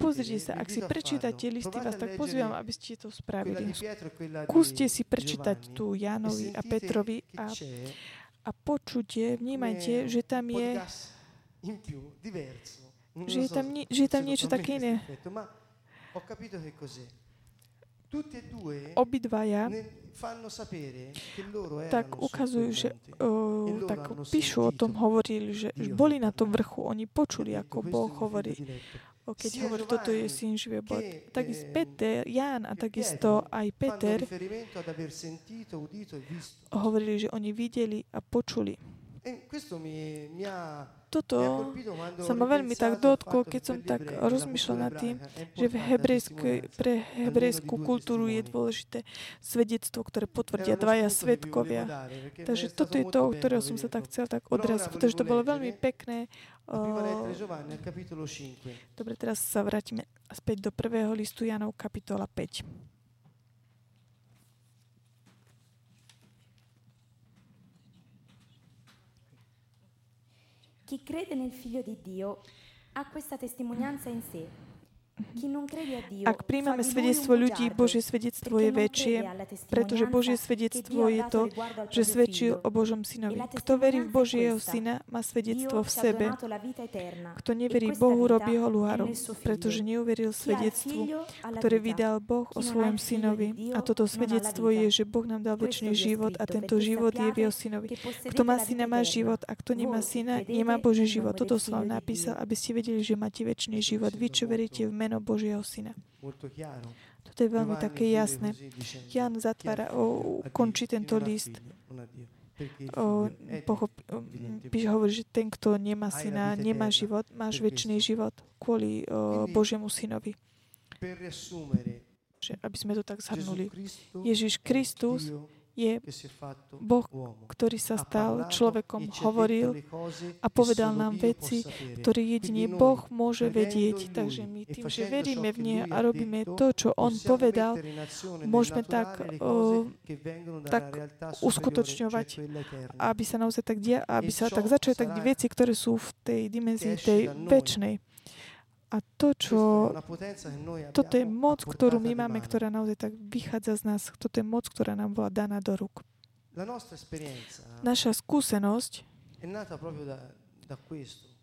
Pozrite sa, ak si prečítate listy, vás tak pozývam, aby ste to spravili. Skúste si prečítať tu Jánovi a Petrovi a, a počujte, vnímajte, že tam je že je tam, že je tam niečo také iné. Obidvaja tak ukazujú, že uh, tak píšu o tom, hovorili, že boli na tom vrchu, oni počuli, ako Boh hovorí, keď hovorí, toto je syn živý Boh. Takisto Peter, Ján a takisto aj Peter hovorili, že oni videli a počuli. Toto sa ma veľmi tak dotklo, keď som tak rozmýšľal nad tým, že v pre hebrejskú kultúru je dôležité svedectvo, ktoré potvrdia dvaja svetkovia. Takže toto je to, o ktorého som sa tak chcel tak odraziť, pretože to bolo veľmi pekné. Dobre, teraz sa vrátime späť do prvého listu Janov, kapitola 5. Chi crede nel Figlio di Dio ha questa testimonianza in sé Ak príjmame svedectvo ľudí, Božie svedectvo je väčšie, pretože Božie svedectvo je to, že svedčil o Božom synovi. Kto verí v Božieho syna, má svedectvo v sebe. Kto neverí Bohu, robí ho luhárom, pretože neuveril svedectvu, ktoré vydal Boh o svojom synovi. A toto svedectvo je, že Boh nám dal väčší život a tento život je v jeho synovi. Kto má syna, má život a kto nemá syna, nemá Boží život. Toto som vám napísal, aby ste vedeli, že máte väčší život. Vy, čo veríte v meno Božieho Syna. Toto je veľmi také jasné. Jan zatvára, o, končí tento list. O, pochop, o, píš, hovorí, že ten, kto nemá syna, nemá život, máš väčší život kvôli o, Božiemu synovi. Že, aby sme to tak zhrnuli. Ježiš Kristus je Boh, ktorý sa stal človekom, hovoril a povedal nám veci, ktoré jedine Boh môže vedieť. Takže my tým, že veríme v Nie a robíme to, čo On povedal, môžeme tak, uh, tak uskutočňovať, aby sa naozaj tak dia, aby sa tak začali tak veci, ktoré sú v tej dimenzii tej väčšnej. A to, čo... Toto je moc, ktorú my máme, ktorá naozaj tak vychádza z nás. Toto je moc, ktorá nám bola daná do rúk. Naša skúsenosť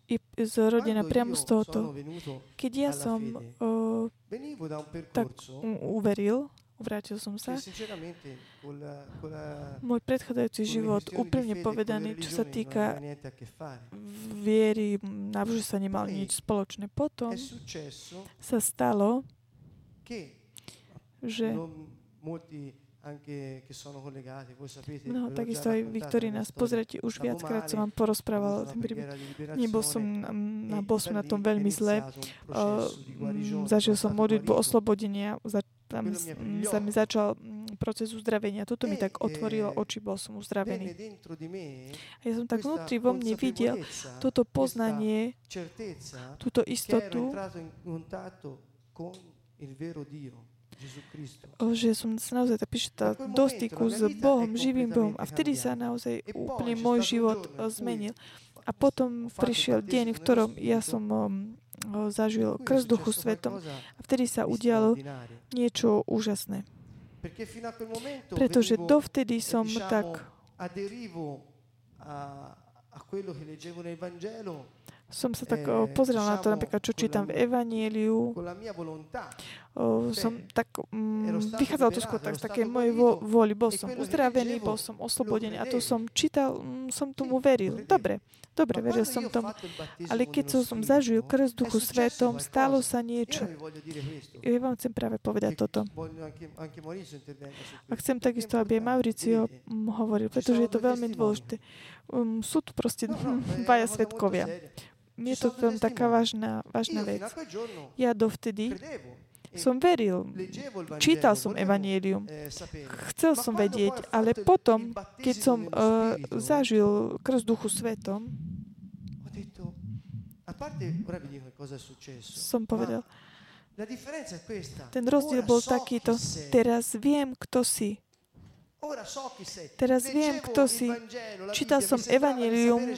je zrodená priamo z tohoto. Keď ja som uh, tak uveril, Vrátil som sa. Môj predchádzajúci život, úplne povedaný, čo sa týka viery, že sa nemal nič spoločné. Potom sa stalo, že No, takisto aj vy, ktorí nás pozrete, už viackrát som vám porozprával ten príbeh. Nebol som, na, bol som na tom veľmi zle. Uh, zažil som modlitbu oslobodenia, za, tam sa mi začal proces uzdravenia. Toto mi tak otvorilo oči, bol som uzdravený. A ja som tak vnútri vo mne videl toto poznanie, túto istotu, že som sa naozaj tak prišiel do styku s Bohom, živým Bohom a vtedy sa naozaj úplne môj život eh, zmenil. A potom prišiel deň, v ktorom ja som um, zažil krst Duchu Svetom a vtedy sa udialo niečo úžasné. Pretože dovtedy som tak som sa tak eh, pozrel na to, napríklad, čo čítam v Evanieliu. som tak, um, vychádzalo to skôr tak z také mojej vo, vôli. Bol som uzdravený, bol som oslobodený a to som čítal, um, som tomu veril. Dobre, dobre, veril som tomu. Ale keď som zažil krst Duchu Svetom, stalo sa niečo. Ja vám chcem práve povedať toto. A chcem takisto, aby aj Mauricio hovoril, pretože je to veľmi dôležité. Um, sú tu proste dvaja svetkovia. je to veľmi taká vážna, vážna vec. Ja dovtedy som veril, čítal som Evangelium, chcel som vedieť, ale potom, keď som uh, zažil krst Duchu Svetom, som povedal, ten rozdiel bol takýto, teraz viem, kto si. Teraz viem, kto si. Čítal som Evangelium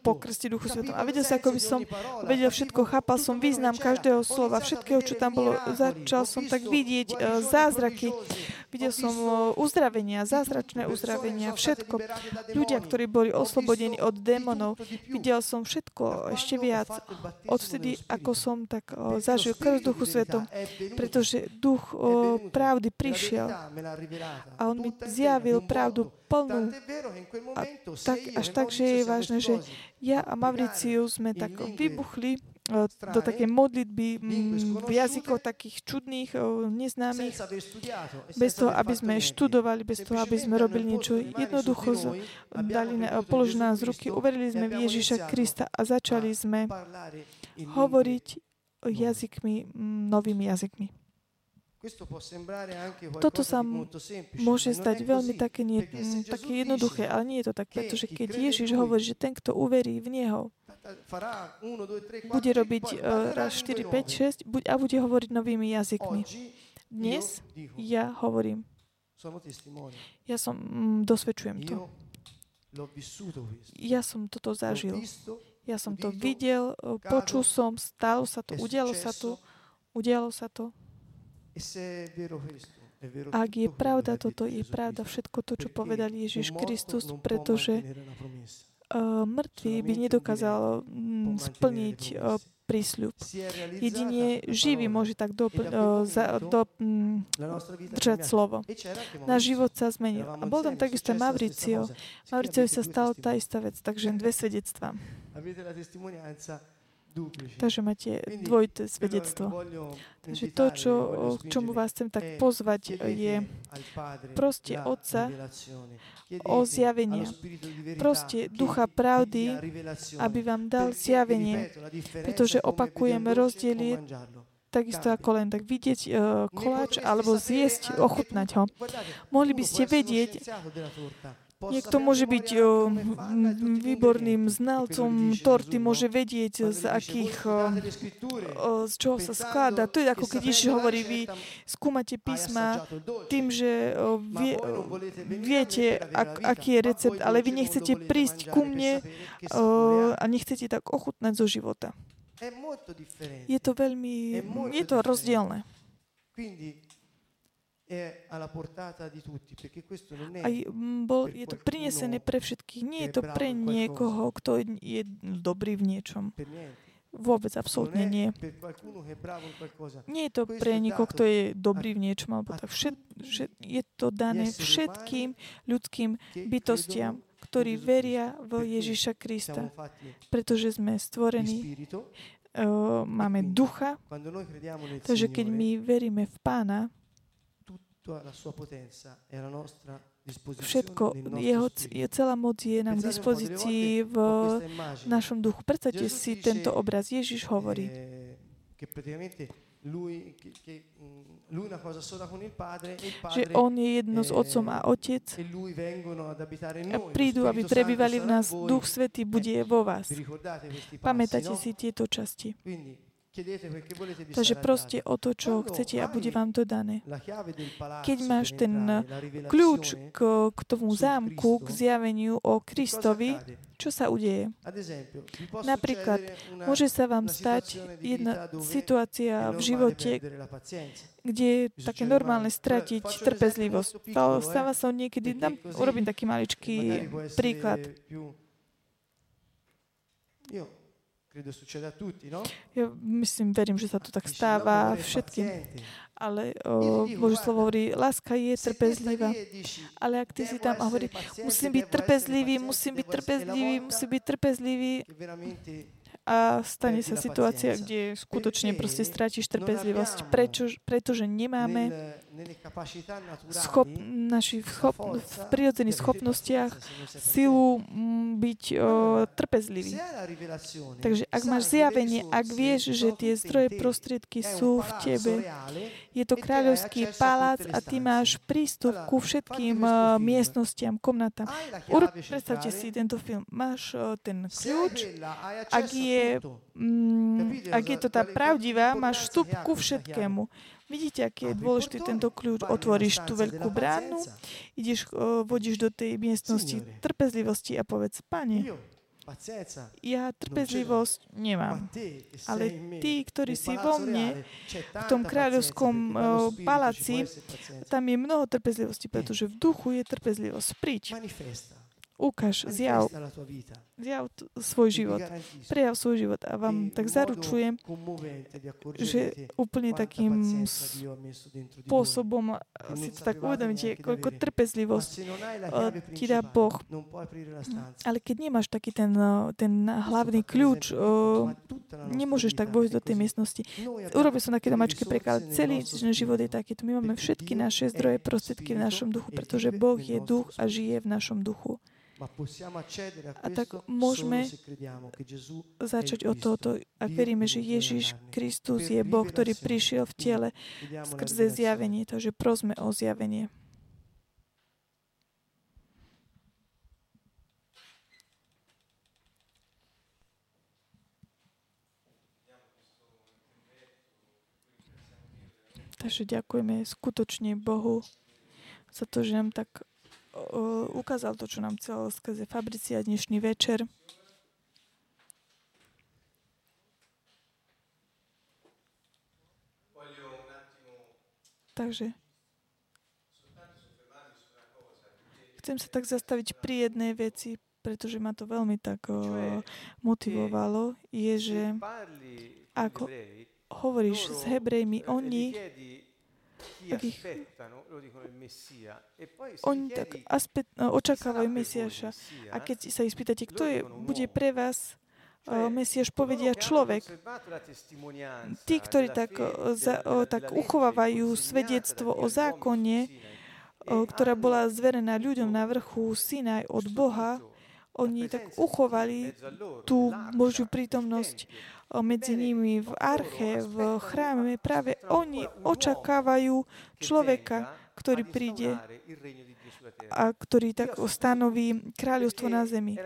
po krsti Duchu Svetom a vedel sa, ako by som vedel všetko, chápal som význam každého slova, všetkého, čo tam bolo. Začal som tak vidieť uh, zázraky. Videl som uh, uzdravenia, zázračné uzdravenia, všetko. Ľudia, ktorí boli oslobodení od démonov. Videl som všetko ešte viac. Odvtedy, ako som tak uh, zažil krst Duchu Svetom, pretože duch uh, pravdy prišiel. a on mi zjavil pravdu plnú. A tak, až tak, že je vážne, že ja a Mavriciu sme tak vybuchli. e, do takej modlitby v jazykoch takých čudných, neznámych, bez toho, aby sme študovali, bez toho, aby sme robili niečo. Jednoducho dali, položili nás ruky, uverili sme v Ježiša Krista a začali sme hovoriť jazykmi, novými jazykmi. Toto sa môže stať veľmi také, nie, také jednoduché, ale nie je to tak, pretože keď Ježiš hovorí, že ten, kto uverí v Neho, bude robiť uh, raz 4, 5, 6 a bude hovoriť novými jazykmi. Dnes ja hovorím. Ja som, mm, dosvedčujem to. Ja som toto zažil. Ja som to videl, počul som, stalo sa to, udialo sa to, udialo sa to. Ak je pravda toto, je pravda všetko to, čo povedal Ježiš Kristus, pretože uh, mŕtvy by nedokázal um, splniť uh, prísľub. Jedine živý môže tak do, za, do, um, držať slovo. Náš život sa zmenil. A bol tam takisto Mauricio. Mauricio sa stala tá istá vec, takže dve svedectvá. Takže máte dvojité svedectvo. Takže to, čo, k čomu vás chcem tak pozvať, je proste Otca o zjavenie. Proste Ducha pravdy, aby vám dal zjavenie. Pretože opakujem, rozdiel je takisto ako len tak vidieť uh, koláč alebo zjesť, ochutnať ho. Mohli by ste vedieť, Niekto môže byť o, výborným znalcom torty, môže vedieť, z akých, o, o, z čoho sa skladá. To je ako keď Ježiš hovorí, vy skúmate písma tým, že o, vie, o, viete, ak, aký je recept, ale vy nechcete prísť ku mne a nechcete tak ochutnať zo života. Je to veľmi, je to rozdielne. Aj bol, je to prinesené pre všetkých. Nie je to pre niekoho, kto je dobrý v niečom. Vôbec, absolútne nie. Nie je to pre niekoho, kto je dobrý v niečom, alebo tak. Všet, všet, je to dané všetkým ľudským bytostiam, ktorí veria v Ježiša Krista. Pretože sme stvorení, uh, máme ducha, takže keď my veríme v Pána, Všetko, jeho, celá moc je nám k dispozícii v našom duchu. Predstavte si tento obraz. Ježiš hovorí, že on je jedno s otcom a otec a prídu, aby prebývali v nás. Duch Svetý bude vo vás. Pamätáte si tieto časti. Takže proste o to, čo chcete a bude vám to dané. Keď máš ten kľúč k, k tomu zámku, k zjaveniu o Kristovi, čo sa udeje? Napríklad, môže sa vám stať jedna situácia v živote, kde je také normálne stratiť trpezlivosť. Stáva sa niekedy, dám, urobím taký maličký príklad Ja myslím, verím, že sa to tak stáva všetkým. Ale o, Božie slovo hovorí, láska je trpezlivá. Ale ak ty si tam a hovorí, musím byť trpezlivý, musím byť trpezlivý, musím byť trpezlivý, a stane sa situácia, kde skutočne proste strátiš trpezlivosť, prečo, pretože nemáme schop, naši schop, v prirodzených schopnostiach silu byť o, trpezlivý. Takže ak máš zjavenie, ak vieš, že tie zdroje prostriedky sú v tebe, je to kráľovský palác a ty máš prístup ku všetkým uh, miestnostiam, komnatám. Ur, predstavte si tento film. Máš uh, ten kľúč, ak je, mm, ak je to tá pravdivá, máš vstup ku všetkému. Vidíte, aký je dôležitý tento kľúč. Otvoríš tú veľkú bránu, ideš, vodíš do tej miestnosti trpezlivosti a povedz, Pane, ja trpezlivosť nemám. Ale tí, ktorí si vo mne, v tom kráľovskom paláci, tam je mnoho trpezlivosti, pretože v duchu je trpezlivosť. Príď. Ukáž, zjav, zjav svoj život. Prejav svoj život a vám tak zaručujem, že úplne takým spôsobom si to tak uvedomíte, koľko trpezlivosť ti dá Boh. Ale keď nemáš taký ten, ten hlavný kľúč, nemôžeš tak vojsť do tej miestnosti. Urobil som také domačky preklad. Celý život je takýto. My máme všetky naše zdroje, prostriedky v našom duchu, pretože Boh je duch a žije v našom duchu. A tak môžeme začať od tohoto, ak veríme, že Ježiš Kristus je Boh, ktorý prišiel v tele skrze zjavenie, takže prosme o zjavenie. Takže ďakujeme skutočne Bohu za to, že nám tak ukázal to, čo nám chcel skrze Fabricia dnešný večer. Takže chcem sa tak zastaviť pri jednej veci, pretože ma to veľmi tak o, motivovalo, je, že ako hovoríš s Hebrejmi, oni ich, oni tak aspekt, no, očakávajú Mesiaša. A keď sa ich spýtate, kto je, bude pre vás uh, Mesiaš, povedia človek. Tí, ktorí tak, za, uh, tak uchovávajú svedectvo o zákone, ktorá bola zverená ľuďom na vrchu Sinaj od Boha, oni tak uchovali tú Božiu prítomnosť medzi nimi v arche, v chráme, práve oni očakávajú človeka, ktorý príde a ktorý tak stanoví kráľovstvo na zemi.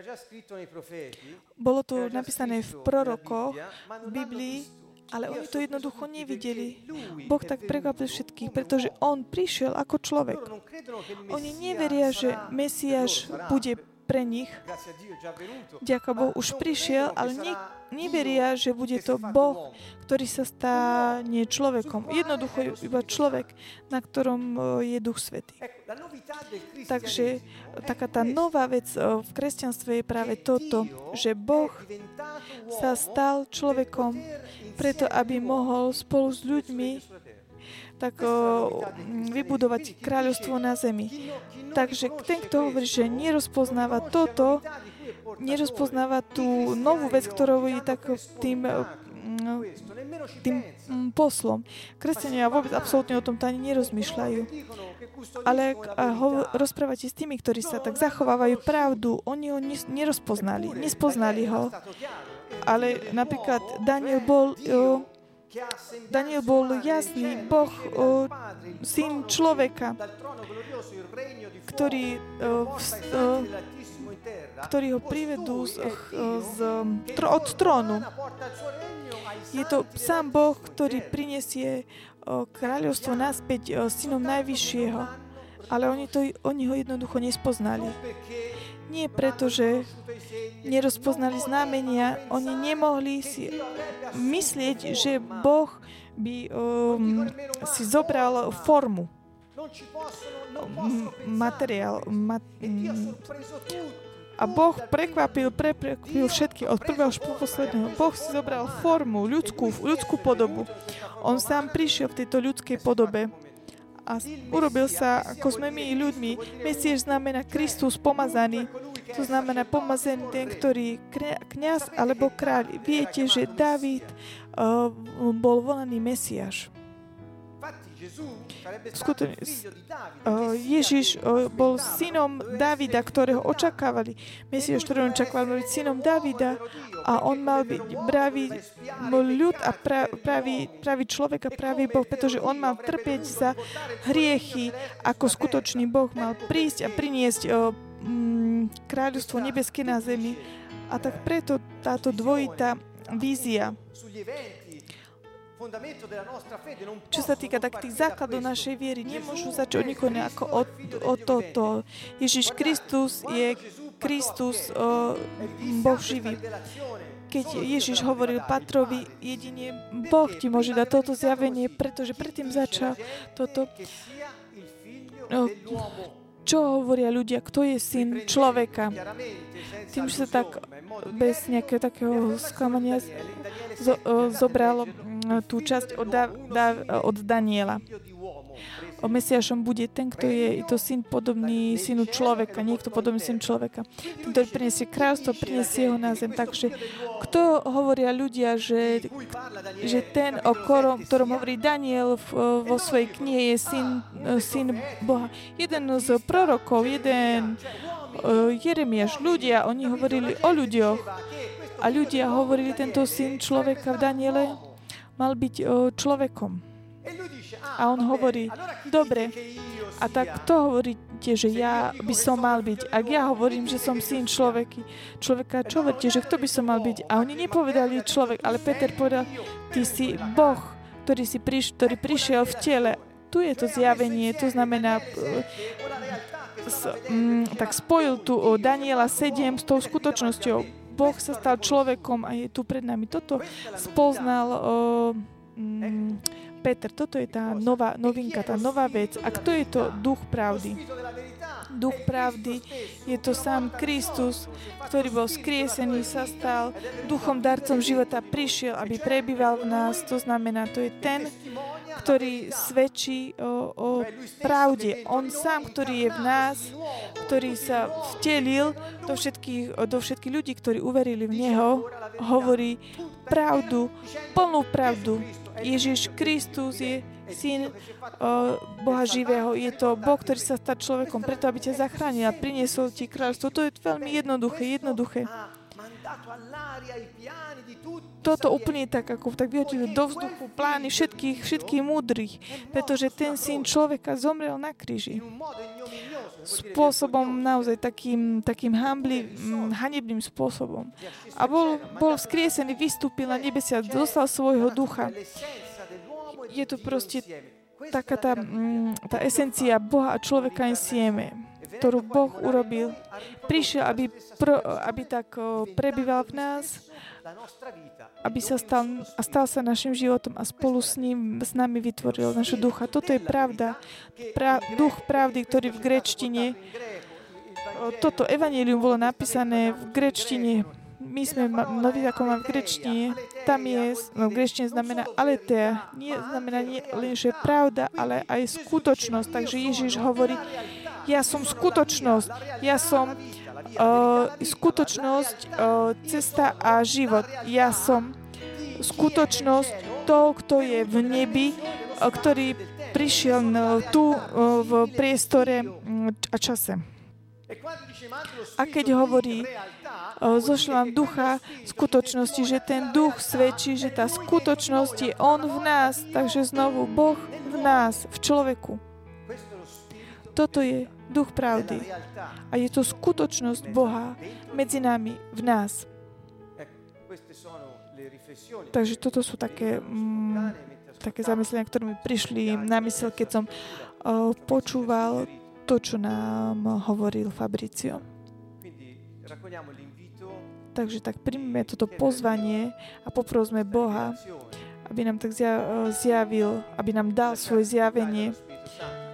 Bolo to napísané v prorokoch, v Biblii, ale oni to jednoducho nevideli. Boh tak prekvapil všetkých, pretože On prišiel ako človek. Oni neveria, že Mesiáš bude pre nich. Ďaká Boh už prišiel, ale ne, neveria, že bude to Boh, ktorý sa stane človekom. Jednoducho iba človek, na ktorom e, je Duch Svetý. Takže taká tá nová vec e, v kresťanstve je práve toto, že Boh sa stal človekom preto, aby mohol spolu s ľuďmi tak vybudovať kráľovstvo na zemi. Takže ten, kto hovorí, že nerozpoznáva toto, nerozpoznáva tú novú vec, ktorou je tak tým tým poslom. Kresťania vôbec absolútne o tom ani nerozmýšľajú. Ale ho, rozprávate s tými, ktorí sa tak zachovávajú pravdu, oni ho nerozpoznali, nespoznali ho. Ale napríklad Daniel bol Daniel bol jasný, Boh, o, syn človeka, ktorý, o, o, ktorý ho privedú z, z, od trónu. Je to sám Boh, ktorý prinesie kráľovstvo naspäť synom Najvyššieho. Ale oni, to, oni ho jednoducho nespoznali. Nie preto, že nerozpoznali znamenia, oni nemohli si myslieť, že Boh by um, si zobral formu, materiál, mat, um, A Boh prekvapil, prekvapil všetky od prvého až po posledného. Boh si zobral formu, ľudskú, ľudskú podobu. On sám prišiel v tejto ľudskej podobe a urobil sa, ako sme my ľuďmi. Mesieš znamená Kristus pomazaný. To znamená pomazený ten, ktorý kňaz alebo kráľ. Viete, že David uh, bol volaný Mesiáš. Skutočne, Ježiš bol synom Davida, ktorého očakávali. Mesiáš, ktorého očakávali, synom Davida a on mal byť pravý ľud a pravý, pravý človek a pravý Boh, pretože on mal trpieť za hriechy, ako skutočný Boh mal prísť a priniesť mm, kráľovstvo nebeské na zemi. A tak preto táto dvojitá vízia čo sa týka tak tých základov našej viery, nemôžu začať od nikoho ako od, od toto. Ježiš Kristus je Kristus, Boh živý. Keď Ježiš hovoril Patrovi, jedine Boh ti môže dať toto zjavenie, pretože predtým začal toto. Čo hovoria ľudia, kto je syn človeka. Tým, že sa tak bez nejakého takého sklamania zo, zobralo tú časť od, da, da, od Daniela. O Mesiašom bude ten, kto je, to syn podobný synu človeka, niekto podobný syn človeka. Ten, ktorý prinesie kráľstvo, prinesie ho na zem. Takže kto hovoria ľudia, že, že ten, o ktorom, ktorom hovorí Daniel vo svojej knihe, je syn, syn Boha. Jeden z prorokov, jeden uh, Jeremiáš, ľudia, oni hovorili o ľuďoch. A ľudia hovorili, tento syn človeka v Daniele mal byť o, človekom. A on hovorí, dobre, a tak to hovoríte, že ja by som mal byť. Ak ja hovorím, že som syn človeky, človeka, čo hovoríte, že kto by som mal byť? A oni nepovedali človek, ale Peter povedal, ty si Boh, ktorý, si priš, ktorý prišiel v tele. Tu je to zjavenie, to znamená, s, m, tak spojil tu o Daniela 7 s tou skutočnosťou. Boh sa stal človekom a je tu pred nami. Toto spoznal o, mm, Peter. Toto je tá nová novinka, tá nová vec. A kto je to duch pravdy? Duch pravdy je to sám Kristus, ktorý bol skriesený, sa stal duchom, darcom života, prišiel, aby prebýval v nás. To znamená, to je ten, ktorý svedčí o, o pravde. On sám, ktorý je v nás, ktorý sa vtelil do všetkých, do všetkých ľudí, ktorí uverili v Neho, hovorí pravdu, plnú pravdu. Ježiš Kristus je syn Boha živého. Je to Boh, ktorý sa stal človekom preto, aby ťa zachránil a priniesol ti kráľstvo. To je veľmi jednoduché, jednoduché toto úplne tak, ako tak vyhodili do vzduchu plány všetkých, všetkých múdrych, pretože ten syn človeka zomrel na kríži. Spôsobom naozaj takým, takým hambli, hanebným spôsobom. A bol, bol vzkriesený, vystúpil na nebesia, dostal svojho ducha. Je to proste taká tá, tá esencia Boha a človeka sieme ktorú Boh urobil. Prišiel, aby, pro, aby tak prebýval v nás aby sa stal, a stal sa našim životom a spolu s ním, s nami vytvoril našu ducha. Toto je pravda. Pra, duch pravdy, ktorý v grečtine, toto evanelium bolo napísané v grečtine. My sme, nový zákon v grečtine, tam je, no v grečtine znamená aletea. Nie znamená nie len, že pravda, ale aj skutočnosť. Takže Ježiš hovorí, ja som skutočnosť, ja som uh, skutočnosť, uh, cesta a život. Ja som skutočnosť toho, kto je v nebi, uh, ktorý prišiel uh, tu uh, v priestore um, a čase. A keď hovorí, zošlám ducha skutočnosti, že ten duch svedčí, že tá skutočnosť je on v nás, takže znovu Boh v nás, v človeku. Toto je duch pravdy. A je to skutočnosť Boha medzi nami, v nás. Takže toto sú také, mm, také zamyslenia, ktoré mi prišli na mysel, keď som uh, počúval to, čo nám hovoril Fabricio. Takže tak príjmeme toto pozvanie a poprosme Boha, aby nám tak zjavil, aby nám dal svoje zjavenie,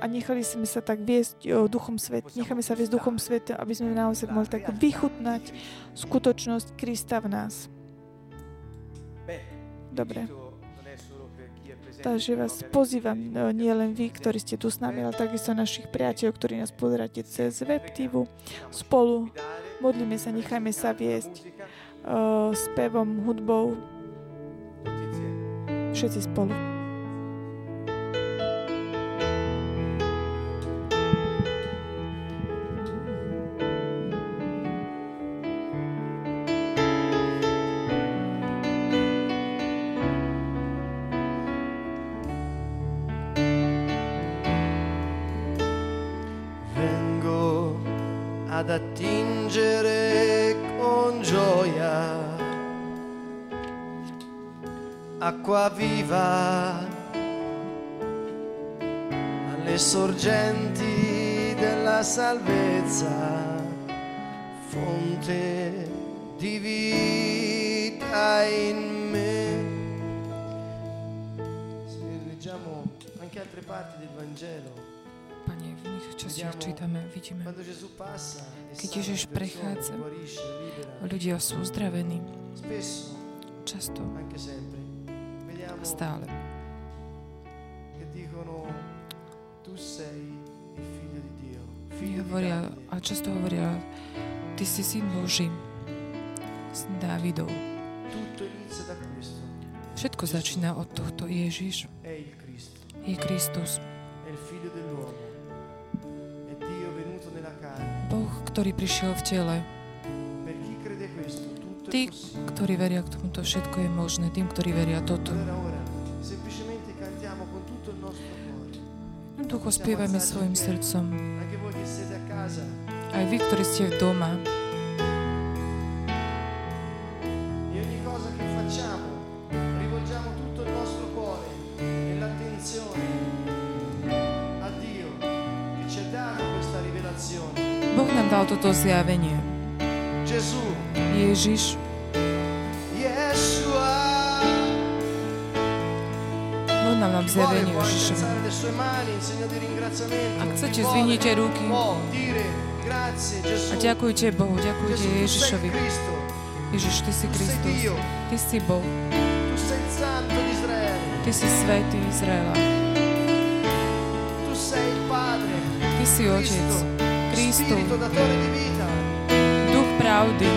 a nechali sme sa tak viesť o Duchom Sveta. Necháme sa viesť Duchom Sveta, aby sme naozaj mohli tak vychutnať skutočnosť Krista v nás. Dobre. Takže vás pozývam, nie len vy, ktorí ste tu s nami, ale takisto našich priateľov, ktorí nás pozeráte cez WebTV. Spolu modlíme sa, nechajme sa viesť uh, spevom, hudbou. Všetci spolu. Salvezza, fonte di vita in me. Se leggiamo anche altre parti del Vangelo, Pane, v iných častiach čítame, vidíme, keď Ježiš prechádza, ľudia sú uzdravení. Často stále. Hovoria, a často hovoria, ty si syn Boží, syn Dávidov. Všetko začína od tohto Ježiš. Je Kristus. Boh, ktorý prišiel v tele. Tí, ktorí veria k tomuto, všetko je možné. Tým, ktorí veria toto. Ducho, spievajme svojim srdcom. Aj vy, ktorí ste doma. Boh nám dal toto zjavenie. Ježiš nám nám zjavenie Ježišovi. Ak chcete, zvinite ruky a ďakujte Bohu, ďakujte Ježišovi. Ježiš, Ty si Kristus. Ty si Boh. Ty si Svetý Izraela. Ty si Otec. Kristus. Duch pravdy.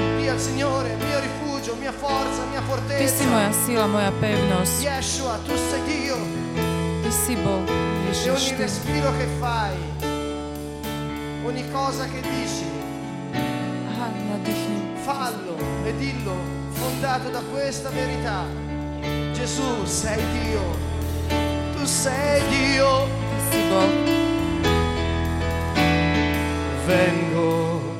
Ty si moja sila, moja pevnosť. Ty si Boh, Ježiš. E cosa che dici, fallo e dillo fondato da questa verità. Gesù, sei Dio. Tu sei Dio. Boh. Vengo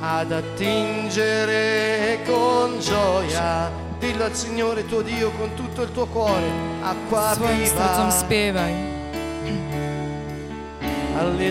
ad attingere con gioia. Dillo al Signore tuo Dio con tutto il tuo cuore, acqua viva. Alle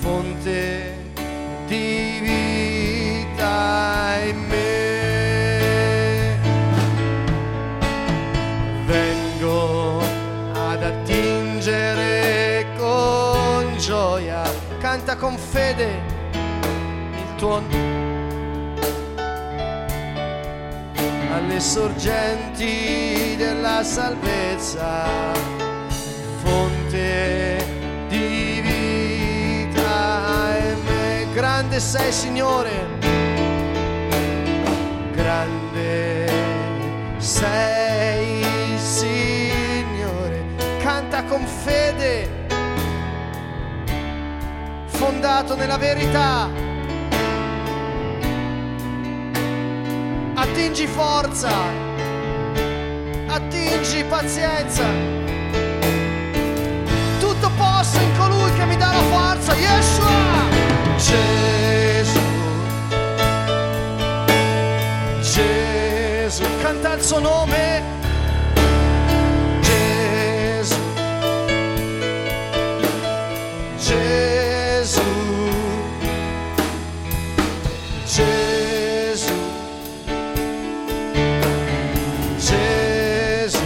fonte di vita in me. Vengo ad attingere con gioia, canta con fede il tuo alle sorgenti della salvezza, fonte Grande sei Signore, grande sei Signore, canta con fede, fondato nella verità. Attingi forza, attingi pazienza. forza in colui che mi dà la forza, Yeshua! Gesù, Gesù, canta il suo nome. Gesù, Gesù, Gesù, Gesù,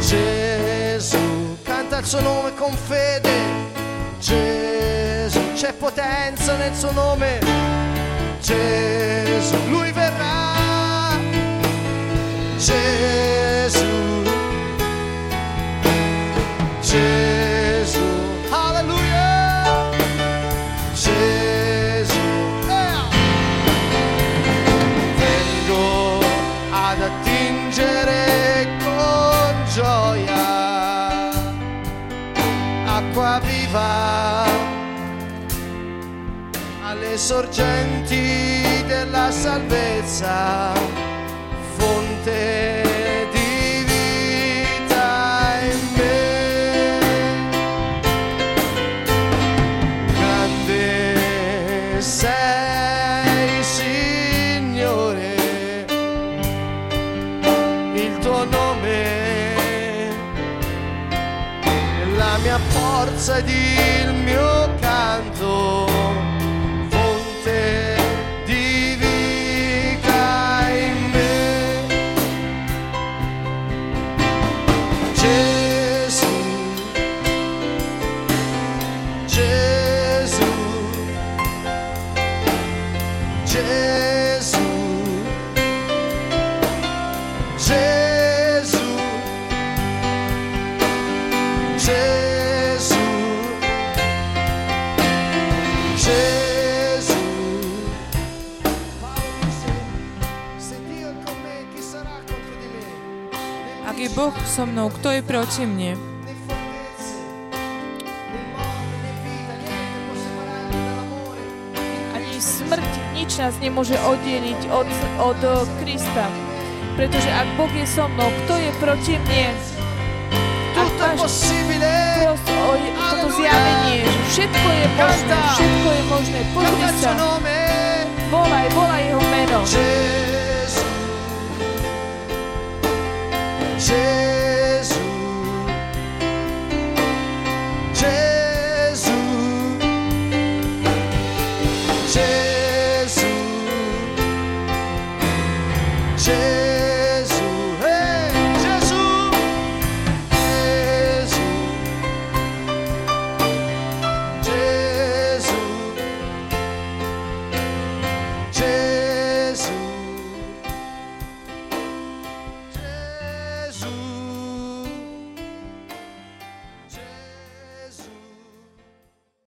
Gesù, canta il suo nome con fede. Gesù, c'è potenza nel suo nome. Gesù, viva alle sorgenti della salvezza, fonte посади. kto je proti mne. Ani smrť nič nás nemôže oddeliť od, od eh, Krista. Pretože ak Boh je so mnou, kto je proti mne? Ak máš prosto o toto zjavenie, že všetko je možné, všetko je možné. Pozri sa. Volaj, volaj jeho meno. Jesus.